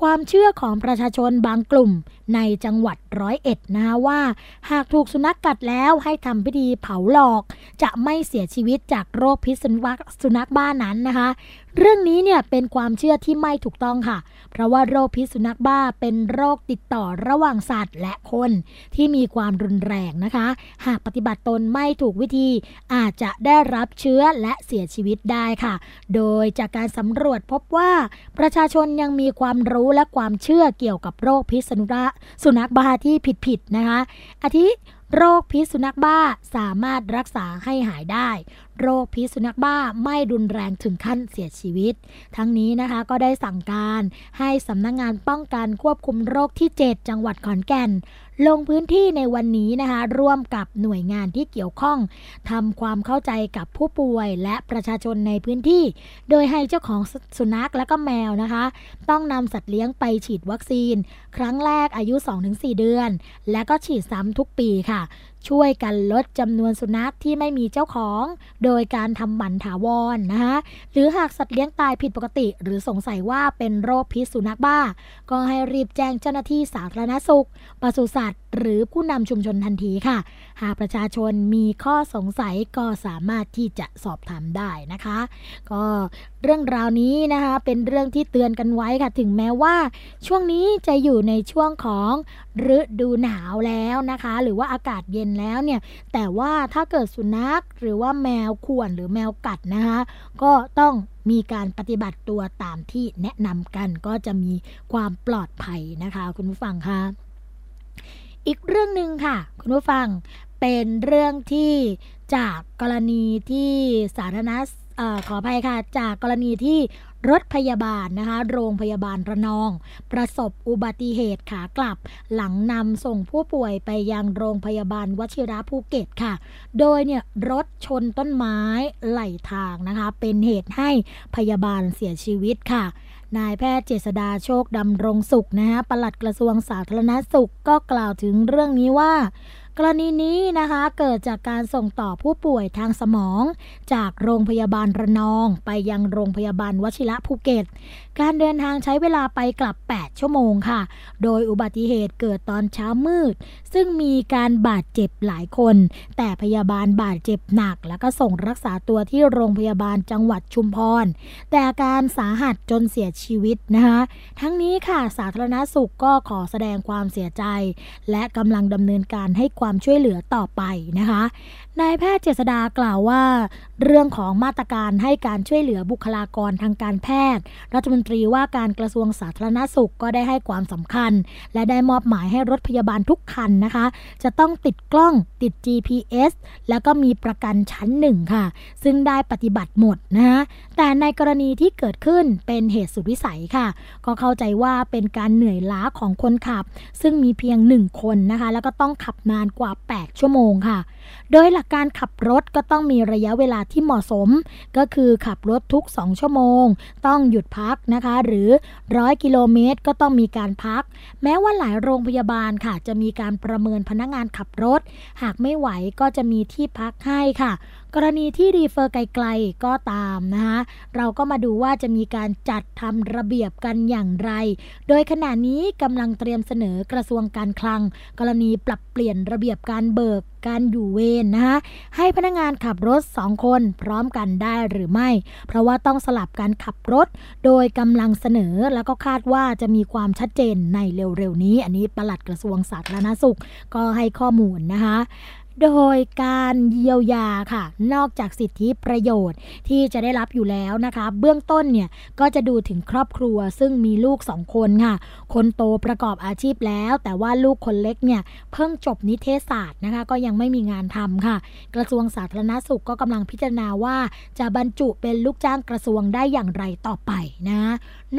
ความเชื่อของประชาชนบางกลุ่มในจังหวัดร้อยเอ็ดนะคะว่า หากถูกสุนัขกกัดแล้วให้ทำพิธีเผาหลอก จะไม่เสียชีวิตจากโรคพิษสุนัขสุนัขบ้านั้นนะคะเรื่องนี้เนี่ยเป็นความเชื่อที่ไม่ถูกต้องค่ะ เพราะว่าโรคพิษสุนัขบ้าเป็นโรคติดต่อระหว่างสัตว์และคนที่มีความรุนแรงนะคะ หากปฏิบัติตนไม่ถูกวิธีอาจจะได้รับเชื้อและเสียชีวิตได้ค่ะ โดยจากการสำรวจพบว่าประชาชนยังมีความรู้และความเชื่อเกี่ยวกับโรคพิษสุนัขบ้าที่ผิดๆนะคะอาทิ โรคพิษสุนัขบ้าสามารถรักษาให้หายได้ โรคพิษสุนัขบ้าไม่รุนแรงถึงขั้นเสียชีวิต ทั้งนี้นะคะก็ได้สั่งการให้สำนักงงานป้องกันควบคุมโรคที่ 7 จังหวัดขอนแก่น ลงพื้นที่ในวันนี้นะคะร่วมกับหน่วยงานที่เกี่ยวข้องทำความเข้าใจกับผู้ป่วยและประชาชนในพื้นที่ โดยให้เจ้าของสุนัขและก็แมวนะคะ ต้องนำสัตว์เลี้ยงไปฉีดวัคซีน ครั้งแรกอายุ 2-4 เดือน และก็ฉีดซ้ำทุกปีค่ะ ช่วยกันลดจำนวนสุนัขที่ไม่มีเจ้าของ โดยการทำหมันถาวรนนะคะหรือหากสัตว์เลี้ยงตายผิดปกติ หรือสงสัยว่าเป็นโรคพิษสุนัขบ้า ก็ให้รีบแจ้งเจ้าหน้าที่สาธารณสุขปศุสัตว์หรือผู้นำชุมชนทันทีค่ะ หากประชาชนมีข้อสงสัยก็สามารถที่จะสอบถามได้นะคะ ก็เรื่องราวนี้นะคะเป็นเรื่องที่เตือนกันไว้ค่ะ ถึงแม้ว่า ช่วงนี้จะอยู่ในช่วงของฤดูหนาวแล้วนะคะ หรือว่าอากาศเย็นแล้วเนี่ย แต่ว่าถ้าเกิดสุนัขหรือว่าแมวข่วนหรือแมวกัดนะคะ ก็ต้องมีการปฏิบัติตัวตามที่แนะนำกันก็จะมีความปลอดภัยนะคะ คุณผู้ฟังคะ อีกเรื่องหนึ่งค่ะ คุณผู้ฟังเป็นเรื่องที่จากกรณีที่สาธารณอขออภัยค่ะ จากกรณีที่รถพยาบาลนะคะ โรงพยาบาลระนอง ประสบอุบัติเหตุขากลับ หลังนำส่งผู้ป่วยไปยังโรงพยาบาลวชิระภูเก็ตค่ะ โดยเนี่ยรถชนต้นไม้ไหล่ทางนะคะ เป็นเหตุให้พยาบาลเสียชีวิตค่ะ นายแพทย์เจษฎาโชคดำรงสุขนะฮะปลัดกระทรวงสาธารณสุขก็กล่าวถึงเรื่องนี้ว่า กรณีนี้นะคะเกิดจากการส่งต่อผู้ป่วยทางสมอง จากโรงพยาบาลระนอง ไปยังโรงพยาบาลวชิระภูเก็ต การเดินทางใช้เวลาไปกลับ 8 ชั่วโมงค่ะ โดยอุบัติเหตุเกิดตอนเช้ามืด ซึ่งมีการบาดเจ็บหลายคน แต่พยาบาลบาดเจ็บหนัก แล้วก็ส่งรักษาตัวที่โรงพยาบาลจังหวัดชุมพร แต่อาการสาหัสจนเสียชีวิตนะคะ ทั้งนี้ค่ะสาธารณสุขก็ขอแสดงความเสียใจ และกำลังดำเนินการให้ความความช่วยเหลือต่อไปนะคะนายแพทย์เจษดากล่าวว่า เรื่องของมาตรการให้การช่วยเหลือบุคลากรทางการแพทย์รัฐมนตรีว่าการกระทรวงสาธารณสุขก็ได้ให้ความสำคัญ และได้มอบหมายให้รถพยาบาลทุกคันนะคะ จะต้องติดกล้องติด GPS แล้วก็มีประกันชั้นหนึ่งค่ะ ซึ่งได้ปฏิบัติหมดนะคะแต่ในกรณีที่เกิดขึ้นเป็นเหตุสุดวิสัยค่ะ ก็เข้าใจว่าเป็นการเหนื่อยล้าของคนขับ ซึ่งมีเพียงหนึ่งคนนะคะ แล้วก็ต้องขับนานกว่า 8 ชั่วโมงค่ะ โดยหลักการขับรถก็ต้องมีระยะเวลาที่เหมาะสม ก็คือขับรถทุก 2 ชั่วโมง ต้องหยุดพักนะคะ หรือร้อยกิโลเมตรก็ต้องมีการพัก แม้ว่าหลายโรงพยาบาลค่ะ จะมีการประเมินพนักงานขับรถ หากไม่ไหวก็จะมีที่พักให้ค่ะกรณีที่รีเฟอร์ไกลๆก็ตามนะคะเราก็มาดูว่าจะมีการจัดทำระเบียบกันอย่างไร โดยขณะนี้กำลังเตรียมเสนอกระทรวงการคลัง กรณีปรับเปลี่ยนระเบียบการเบิกการอยู่เวรนนะคะให้พนักงานขับรถ 2 คนพร้อมกันได้หรือไม่ เพราะว่าต้องสลับการขับรถ โดยกำลังเสนอแล้วก็คาดว่าจะมีความชัดเจนในเร็วๆนี้ อันนี้ปลัดกระทรวงสาธารณสุขก็ให้ข้อมูลนะคะ โดยการเยียวยาค่ะ นอกจากสิทธิประโยชน์ที่จะได้รับอยู่แล้วนะคะ เบื้องต้นเนี่ยก็จะดูถึงครอบครัวซึ่งมีลูกสองคนค่ะ คนโตประกอบอาชีพแล้ว แต่ว่าลูกคนเล็กเนี่ยเพิ่งจบนิเทศศาสตร์นะคะ ก็ยังไม่มีงานทำค่ะ กระทรวงสาธารณสุขก็กำลังพิจารณาว่า จะบรรจุเป็นลูกจ้างกระทรวงได้อย่างไรต่อไปนะ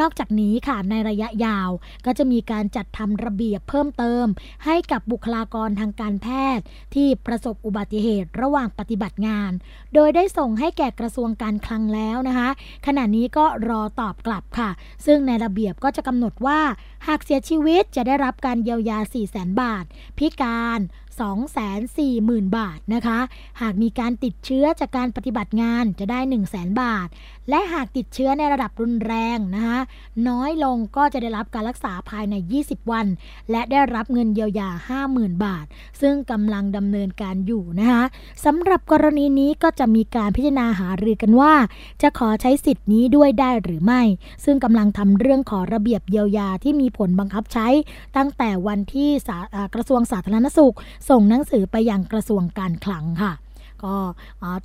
นอกจากนี้ค่ะในระยะยาวก็จะมีการจัดทำระเบียบเพิ่มเติม ให้กับบุคลากรทางการแพทย์ที่ปประสบอุบัติเหตุระหว่างปฏิบัติงาน โดยได้ส่งให้แก่กระทรวงการคลังแล้วนะคะ ขณะนี้ก็รอตอบกลับค่ะ ซึ่งในระเบียบก็จะกำหนดว่า หากเสียชีวิตจะได้รับการเยียวยา 4 0 0 0 0 0 บาท พิการ240,000 บาทนะคะ หากมีการติดเชื้อจากการปฏิบัติงานจะได้ 1 0 0 0 0แบาทและหากติดเชื้อในระดับรุนแรงนะคะน้อยลงก็จะได้รับการรักษาภายใน 20 วัน และได้รับเงินเยียวยา 50,000 บาท ซึ่งกำลังดำเนินการอยู่นะคะสำหรับกรณีนี้ก็จะมีการพิจารณาหารือกันว่า จะขอใช้สิทธิ์นี้ด้วยได้หรือไม่ ซึ่งกำลังทำเรื่องขอระเบียบเยียวยาที่มีผลบังคับใช้ ตั้งแต่วันที่กระทรวงสาธารณสุข ส่งหนังสือไปยังกระทรวงการคลังค่ะ ก็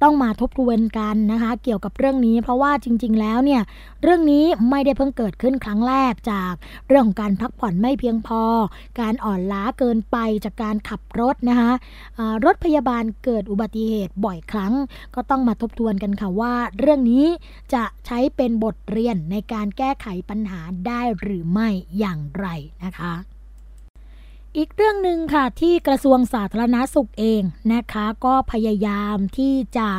ต้องมาทบทวนกันนะคะ เกี่ยวกับเรื่องนี้ เพราะว่าจริง ๆ แล้วเนี่ยเรื่องนี้ไม่ได้เพิ่งเกิดขึ้นครั้งแรกจากเรื่องของการพักผ่อนไม่เพียงพอ การอ่อนล้าเกินไปจากการขับรถนะคะรถพยาบาลเกิดอุบัติเหตุบ่อยครั้ง ก็ต้องมาทบทวนกันค่ะว่า เรื่องนี้จะใช้เป็นบทเรียนในการแก้ไขปัญหาได้หรือไม่อย่างไรนะคะ อีกเรื่องหนึ่งค่ะที่กระทรวงสาธารณาสุขเองนะคะ ก็พยายามที่จะ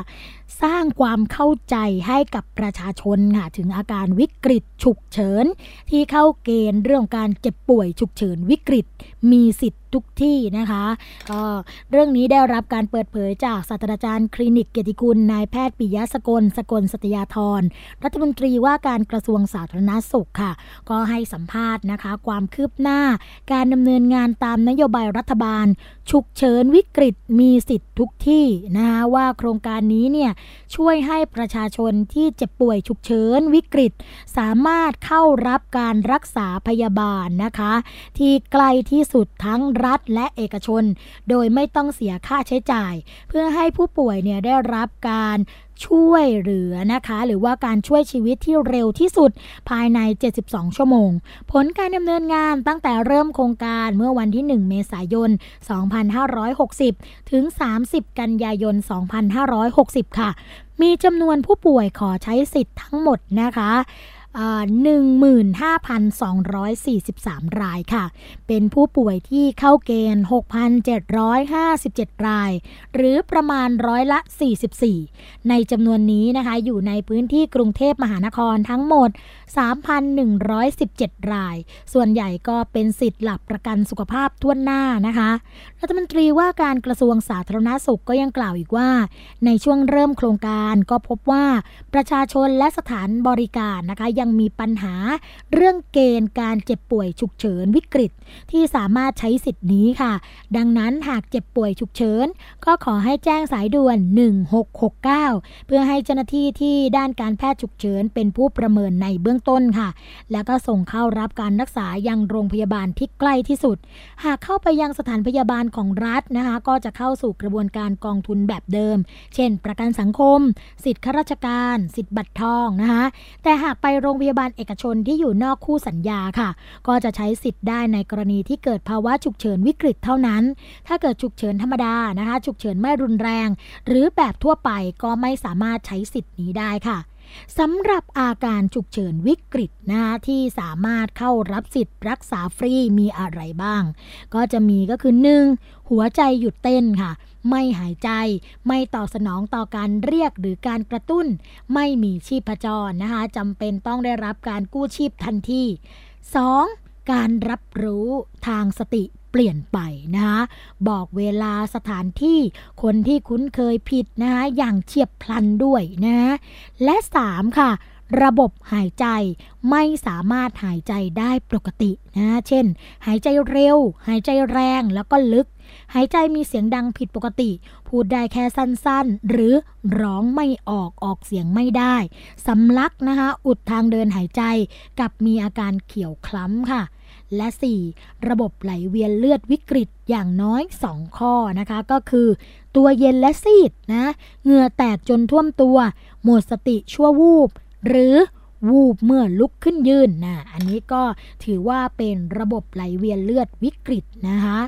สร้างความเข้าใจให้กับประชาชนค่ะถึงอาการวิกฤตฉุกเฉิน ที่เข้าเกณฑ์เรื่องการเจ็บป่วยฉุกเฉินวิกฤต มีสิทธิ์ทุกที่นะคะก็เรื่องนี้ได้รับการเปิดเผยจากศาสตราจารย์คลินิกเกียรติคุณนายแพทย์ปิยะสกลสกลสตยาธรรัฐมนตรีว่าการกระทรวงสาธารณสุขค่ะ ก็ให้สัมภาษณ์นะคะ ความคืบหน้า การดำเนินงานตามนโยบายรัฐบาล ฉุกเฉินวิกฤตมีสิทธิ์ทุกที่นะคะว่าโครงการนี้เนี่ยช่วยให้ประชาชนที่เจ็บป่วยฉุกเฉินวิกฤต สามารถเข้ารับการรักษาพยาบาลนะคะ ที่ใกล้ที่สุดทั้งรัฐและเอกชน โดยไม่ต้องเสียค่าใช้จ่าย เพื่อให้ผู้ป่วยเนี่ยได้รับการ ช่วยเหลือนะคะ หรือว่าการช่วยชีวิตที่เร็วที่สุดภายใน 72 ชั่วโมง ผลการดำเนินงานตั้งแต่เริ่มโครงการเมื่อวันที่ 1 เมษายน 2560 ถึง 30 กันยายน 2560 ค่ะ มีจำนวนผู้ป่วยขอใช้สิทธิ์ทั้งหมดนะคะ 15,243 รายค่ะ เป็นผู้ป่วยที่เข้าเกณฑ์ 6,757 ราย หรือประมาณร้อยละ 44 ในจำนวนนี้นะคะ อยู่ในพื้นที่กรุงเทพมหานครทั้งหมด 3,117 ราย ส่วนใหญ่ก็เป็นสิทธิ์หลับประกันสุขภาพทั่วหน้านะคะ รัฐมนตรีว่าการกระทรวงสาธารณาสุขก็ยังกล่าวอีกว่า ในช่วงเริ่มโครงการก็พบว่าประชาชนและสถานบริการนะคะยังมีปัญหาเรื่องเกณฑ์การเจ็บป่วยฉุกเฉินวิกฤต ที่สามารถใช้สิทธินี้ค่ะ ดังนั้นหากเจ็บป่วยฉุกเฉิน ก็ขอให้แจ้งสายด่วน 1669 เพื่อให้เจ้าหน้าที่ที่ด้านการแพทย์ฉุกเฉิน เป็นผู้ประเมินในเบื้องต้นค่ะ แล้วก็ส่งเข้ารับการรักษายังโรงพยาบาลที่ใกล้ที่สุด หากเข้าไปยังสถานพยาบาลของรัฐนะคะ ก็จะเข้าสู่กระบวนการกองทุนแบบเดิม เช่น ประกันสังคม สิทธิข้าราชการ สิทธิบัตรทองนะคะ แต่หากไปโรงพยาบาลเอกชนที่อยู่นอกคู่สัญญาค่ะ ก็จะใช้สิทธิ์ได้ในกรณีที่เกิดภาวะฉุกเฉินวิกฤตเท่านั้น ถ้าเกิดฉุกเฉินธรรมดานะคะ ฉุกเฉินไม่รุนแรง หรือแบบทั่วไปก็ไม่สามารถใช้สิทธิ์นี้ได้ค่ะสำหรับอาการฉุกเฉินวิกฤตนะที่สามารถเข้ารับสิทธิ์รักษาฟรีมีอะไรบ้าง ก็จะมีก็คือ 1. หัวใจหยุดเต้นค่ะ ไม่หายใจ ไม่ตอบสนองต่อการเรียกหรือการกระตุ้น ไม่มีชีพจรนะคะจำเป็นต้องได้รับการกู้ชีพทันที 2. การรับรู้ทางสติเปลี่ยนไปนะคะบอกเวลาสถานที่คนที่คุ้นเคยผิดนะคะอย่างเฉียบพลันด้วยนะและ 3 ค่ะระบบหายใจไม่สามารถหายใจได้ปกตินะ เช่น หายใจเร็ว หายใจแรงแล้วก็ลึก หายใจมีเสียงดังผิดปกติ พูดได้แค่สั้นๆ หรือร้องไม่ออกออกเสียงไม่ได้สำลักนะคะอุดทางเดินหายใจกับมีอาการเขียวคล้ำค่ะและ 4. ระบบไหลเวียนเลือดวิกฤตอย่างน้อย 2 ข้อนะคะ ก็คือ ตัวเย็นและซีดนะเหงื่อแตกจนท่วมตัว หมดสติชั่ววูบ หรือ วูบเมื่อลุกขึ้นยืนนะอันนี้ก็ถือว่าเป็นระบบไหลเวียนเลือดวิกฤตนะคะ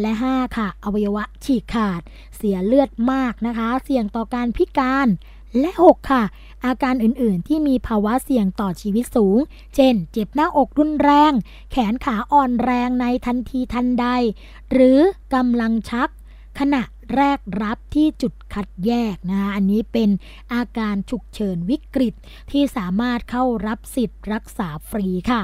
และ 5 ค่ะ อวัยวะฉีกขาด เสียเลือดมากนะคะ เสี่ยงต่อการพิการและ 6 ค่ะ อาการอื่นๆ ที่มีภาวะเสี่ยงต่อชีวิตสูง เช่น เจ็บหน้าอกรุนแรง แขนขาอ่อนแรงในทันทีทันใด หรือกำลังชัก ขณะ แรกรับที่จุดคัดแยกนะคะอันนี้เป็นอาการฉุกเฉินวิกฤตที่สามารถเข้ารับสิทธิ์รักษาฟรีค่ะ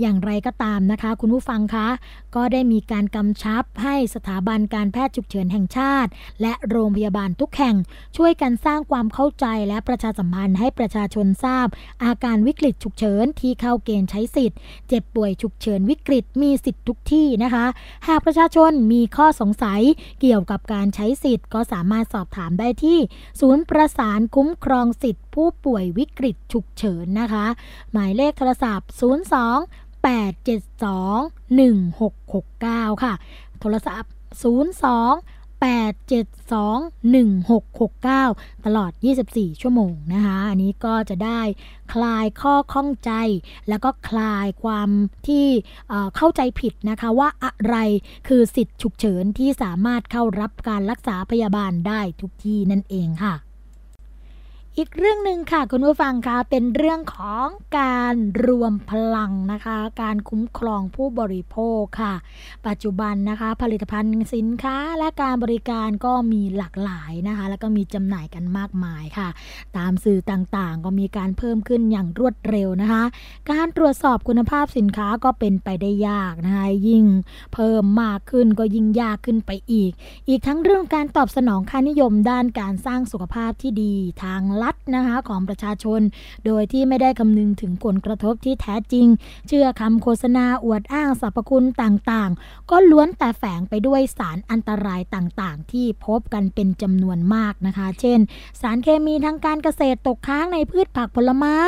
อย่างไรก็ตามนะคะ คุณผู้ฟังคะก็ได้มีการกำชับให้สถาบันการแพทย์ฉุกเฉินแห่งชาติ และโรงพยาบาลทุกแห่ง ช่วยกันสร้างความเข้าใจและประชาสัมพันธ์ให้ประชาชนทราบ อาการวิกฤตฉุกเฉินที่เข้าเกณฑ์ใช้สิทธิ์ เจ็บป่วยฉุกเฉินวิกฤตมีสิทธิ์ทุกที่นะคะ หากประชาชนมีข้อสงสัยเกี่ยวกับการใช้สิทธิ์ ก็สามารถสอบถามได้ที่ ศูนย์ประสานคุ้มครองสิทธิ์ ผู้ป่วยวิกฤตฉุกเฉินนะคะ หมายเลขโทรศัพท์ 02 872 1669 ค่ะ โทรศัพท์ 02 872 1669 ตลอด 24 ชั่วโมงนะคะ อันนี้ก็จะได้คลายข้อข้องใจ แล้วก็คลายความที่เเข้าใจผิดนะคะว่าอะไรคือสิทธิ์ฉุกเฉินที่สามารถเข้ารับการรักษาพยาบาลได้ทุกที่นั่นเองค่ะ อีกเรื่องหนึ่งค่ะคุณผู้ฟังคะเป็นเรื่องของการรวมพลังนะคะ การคุ้มครองผู้บริโภคค่ะ ปัจจุบันนะคะ ผลิตภัณฑ์สินค้าและการบริการก็มีหลากหลายนะคะ แล้วก็มีจำหน่ายกันมากมายค่ะ ตามสื่อต่างๆ ก็มีการเพิ่มขึ้นอย่างรวดเร็วนะคะ การตรวจสอบคุณภาพสินค้าก็เป็นไปได้ยากนะคะยิ่งเพิ่มมากขึ้นก็ยิ่งยากขึ้นไปอีก อีกทั้งเรื่องการตอบสนองค่านิยมด้านการสร้างสุขภาพที่ดีทางลัดนะคะของประชาชน โดยที่ไม่ได้คำนึงถึงผลกระทบที่แท้จริง เชื่อคำโฆษณาอวดอ้างสรรพคุณต่างๆ ก็ล้วนแต่แฝงไปด้วยสารอันตรายต่างๆ ที่พบกันเป็นจำนวนมากนะคะ เช่น สารเคมีทางการเกษตรตกค้างในพืชผักผลไม้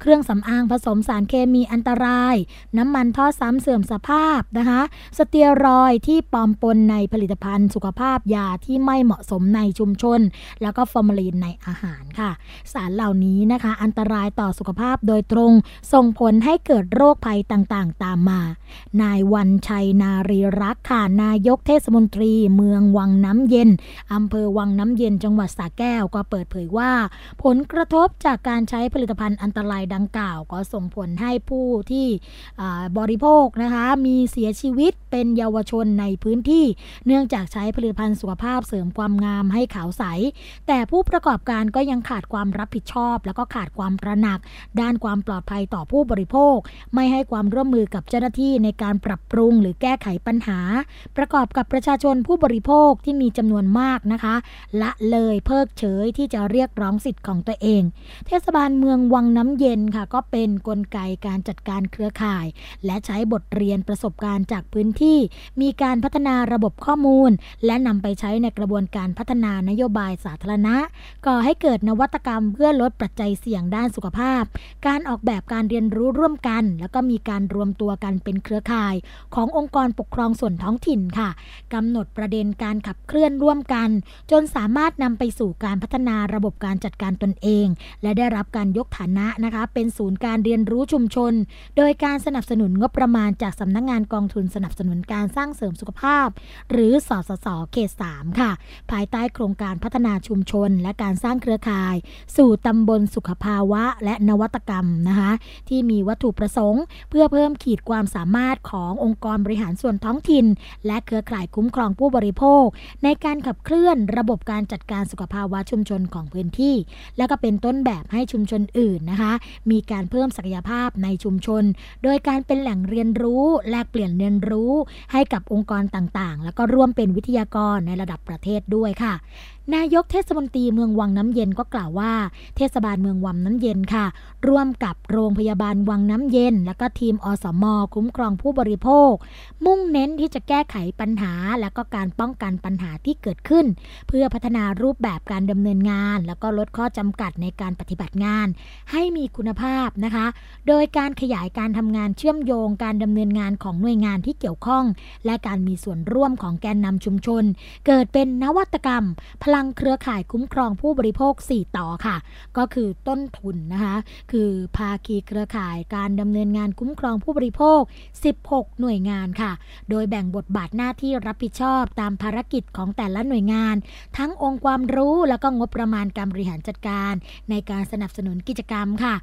เครื่องสำอางผสมสารเคมีอันตราย น้ำมันทอดซ้ำเสื่อมสภาพนะคะสเตียรอยที่ปลอมปนในผลิตภัณฑ์สุขภาพยาที่ไม่เหมาะสมในชุมชน แล้วก็ฟอร์มาลีนในอาหารค่ะสารเหล่านี้นะคะ อันตรายต่อสุขภาพโดยตรง ส่งผลให้เกิดโรคภัยต่างๆ ตามมา นายวันชัยนารีรักษ์ค่ะนายกเทศมนตรี เมืองวังน้ำเย็นอำเภอวังน้ำเย็นจังหวัดสระแก้วก็เปิดเผยว่า ผลกระทบจากการใช้ผลิตภัณฑ์อันตรายดังกล่าว ก็ส่งผลให้ผู้ที่บริโภคนะคะมีเสียชีวิตเป็นเยาวชนในพื้นที่ เนื่องจากใช้ผลิตภัณฑ์สุขภาพเสริมความงามให้ขาวใส แต่ผู้ประกอบการก็ยังขาดความรับผิดชอบ แล้วก็ขาดความตระหนัก ด้านความปลอดภัยต่อผู้บริโภค ไม่ให้ความร่วมมือกับเจ้าหน้าที่ในการปรับปรุงหรือแก้ไขปัญหา ประกอบกับประชาชนผู้บริโภคที่มีจำนวนมากนะคะ ละเลยเพิกเฉยที่จะเรียกร้องสิทธิ์ของตัวเอง เทศบาลเมืองวังน้ำเย็นค่ะ ก็เป็นนกลไกการจัดการเครือข่าย และใช้บทเรียนประสบการณ์จากพื้นที่ มีการพัฒนาระบบข้อมูล และนำไปใช้ในกระบวนการพัฒนานโยบายสาธารณะ ก่อให้เกิดนวัตกรรมเพื่อลดปัจจัยเสี่ยงด้านสุขภาพ การออกแบบการเรียนรู้ร่วมกัน แล้วก็มีการรวมตัวกันเป็นเครือข่าย ขององค์กรปกครองส่วนท้องถิ่นค่ะกำหนดประเด็นการขับเคลื่อนร่วมกัน จนสามารถนำไปสู่การพัฒนาระบบการจัดการตนเอง และได้รับการยกฐานะนะคะ เป็นศูนย์การเรียนรู้ชุมชน โดยการสนับสนุนงบประมาณจากสำนักงงานกองทุนสนับสนุนการสร้างเสริมสุขภาพ หรือสสสเขต3ค่ะ ภายใต้โครงการพัฒนาชุมชน และการสร้างเครือข่ายสู่ตำบลสุขภาวะและนวัตกรรมนะคะที่มีวัตถุประสงค์ เพื่อเพิ่มขีดความสามารถขององค์กรบริหารส่วนท้องถิ่น และเครือข่ายคุ้มครองผู้บริโภค ในการขับเคลื่อนระบบการจัดการสุขภาวะชุมชนของพื้นที่ และก็เป็นต้นแบบให้ชุมชนอื่นนะคะ มีการเพิ่มศักยภาพในชุมชน โดยการเป็นแหล่งเรียนรู้ แลกเปลี่ยนเรียนรู้ ให้กับองค์กรต่างๆ แล้วก็ร่วมเป็นวิทยากรในระดับประเทศด้วยค่ะ นายกเทศมนตรีเมืองวังน้ำเย็นก็กล่าวว่า เทศบาลเมืองวังน้ำเย็นค่ะ ร่วมกับโรงพยาบาลวังน้ำเย็น และก็ทีมอสม คุ้มครองผู้บริโภค มุ่งเน้นที่จะแก้ไขปัญหา และก็การป้องกันปัญหาที่เกิดขึ้น เพื่อพัฒนารูปแบบการดำเนินงาน แล้วก็ลดข้อจำกัดในการปฏิบัติงาน ให้มีคุณภาพนะคะ โดยการขยายการทำงานเชื่อมโยงการดำเนินงานของหน่วยงานที่เกี่ยวข้อง และการมีส่วนร่วมของแกนนำชุมชน เกิดเป็นนวัตกรรมพลัังเครือข่ายคุ้มครองผู้บริโภค 4 ต่อค่ะ ก็คือต้นทุนนะคะ คือภาคีเครือข่ายการดำเนินงานคุ้มครองผู้บริโภค 16 หน่วยงานค่ะ โดยแบ่งบทบาทหน้าที่รับผิดชอบตามภารกิจของแต่ละหน่วยงาน ทั้งองค์ความรู้แล้วก็งบประมาณการบริหารจัดการ ในการสนับสนุนกิจกรรมค่ะ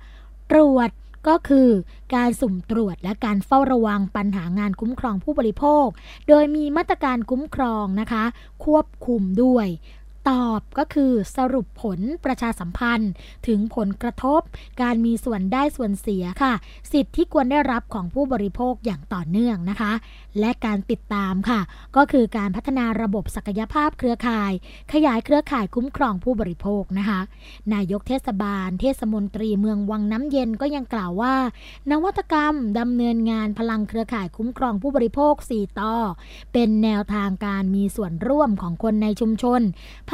ตรวจก็คือการสุ่มตรวจและการเฝ้าระวังปัญหางานคุ้มครองผู้บริโภค โดยมีมาตรการคุ้มครองนะคะ ควบคุมด้วย ตอบก็คือสรุปผลประชาสัมพันธ์ ถึงผลกระทบ การมีส่วนได้ส่วนเสียค่ะ สิทธิ์ที่ควรได้รับของผู้บริโภคอย่างต่อเนื่องนะคะ และการติดตามค่ะ ก็คือการพัฒนาระบบศักยภาพเครือข่าย ขยายเครือข่ายคุ้มครองผู้บริโภคนะคะ นายกเทศบาล เทศมนตรีเมืองวังน้ำเย็นก็ยังกล่าวว่า นวัตกรรมดำเนินงานพลังเครือข่ายคุ้มครองผู้บริโภค 4 ต่อ เป็นแนวทางการมีส่วนร่วมของคนในชุมชน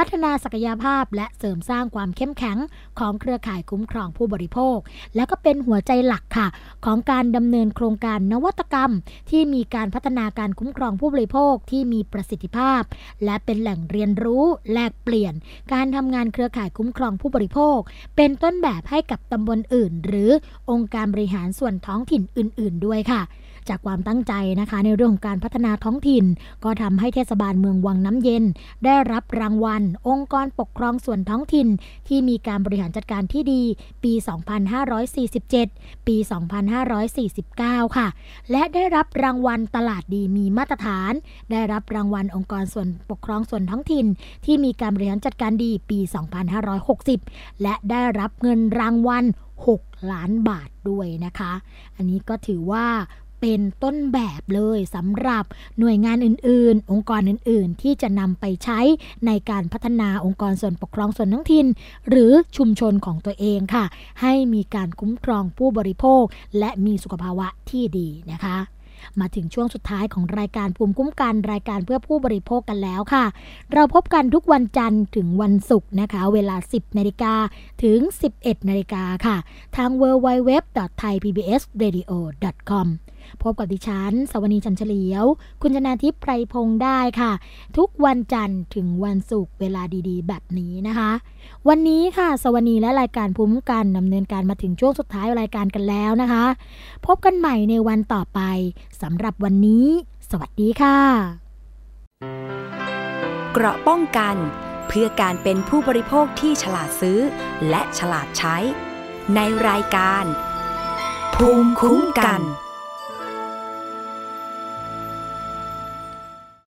พัฒนาศักยภาพ และเสริมสร้างความเข้มแข็งของเครือข่ายคุ้มครองผู้บริโภค และก็เป็นหัวใจหลักค่ะ ของการดำเนินโครงการนวัตกรรม ที่มีการพัฒนาการคุ้มครองผู้บริโภคที่มีประสิทธิภาพ และเป็นแหล่งเรียนรู้แลกเปลี่ยน การทำงานเครือข่ายคุ้มครองผู้บริโภค เป็นต้นแบบให้กับตำบลอื่น หรือองค์การบริหารส่วนท้องถิ่นอื่น ๆ ด้วยค่ะจากความตั้งใจนะคะ ในเรื่องของการพัฒนาท้องถิ่น ก็ทำให้เทศบาลเมืองวังน้ำเย็น ได้รับรางวัล องค์กรปกครองส่วนท้องถิ่น ที่มีการบริหารจัดการที่ดี ปี 2547 ปี 2549 ค่ะ และได้รับรางวัลตลาดดีมีมาตรฐาน ได้รับรางวัลองค์กรส่วนปกครองส่วนท้องถิ่น ที่มีการบริหารจัดการดีปี 2560 และได้รับเงินรางวัล6 ล้านบาทด้วยนะคะ อันนี้ก็ถือว่า เป็นต้นแบบเลยสำหรับหน่วยงานอื่น ๆ องค์กรอื่น ๆ ที่จะนำไปใช้ในการพัฒนาองค์กรส่วนปกครองส่วนท้องถิ่น หรือชุมชนของตัวเองค่ะ ให้มีการคุ้มครองผู้บริโภค และมีสุขภาวะที่ดีนะคะมาถึงช่วงสุดท้ายของรายการภูมิคุ้มกันรายการเพื่อผู้บริโภคกันแล้วค่ะ เราพบกันทุกวันจันทร์ถึงวันศุกร์นะคะ เวลา 10นาฬิกาถึง 11นาฬิกาค่ะ ทาง www.thaipbsradio.com พบกับดิฉัน สวนีจันเฉลียว คุณชนาทิพย์ไพรพงษ์ได้ค่ะ ทุกวันจันทร์ถึงวันศุกร์เวลาดีๆ แบบนี้นะคะ วันนี้ค่ะ สวนีและรายการภูมิกันดำเนินการมาถึงช่วงสุดท้ายรายการกันแล้วนะคะ พบกันใหม่ในวันต่อไปสำหรับวันนี้ สวัสดีค่ะ เกราะป้องกันเพื่อการเป็นผู้บริโภคที่ฉลาดซื้อ และฉลาดใช้ ในรายการ ภูมิคุ้มกัน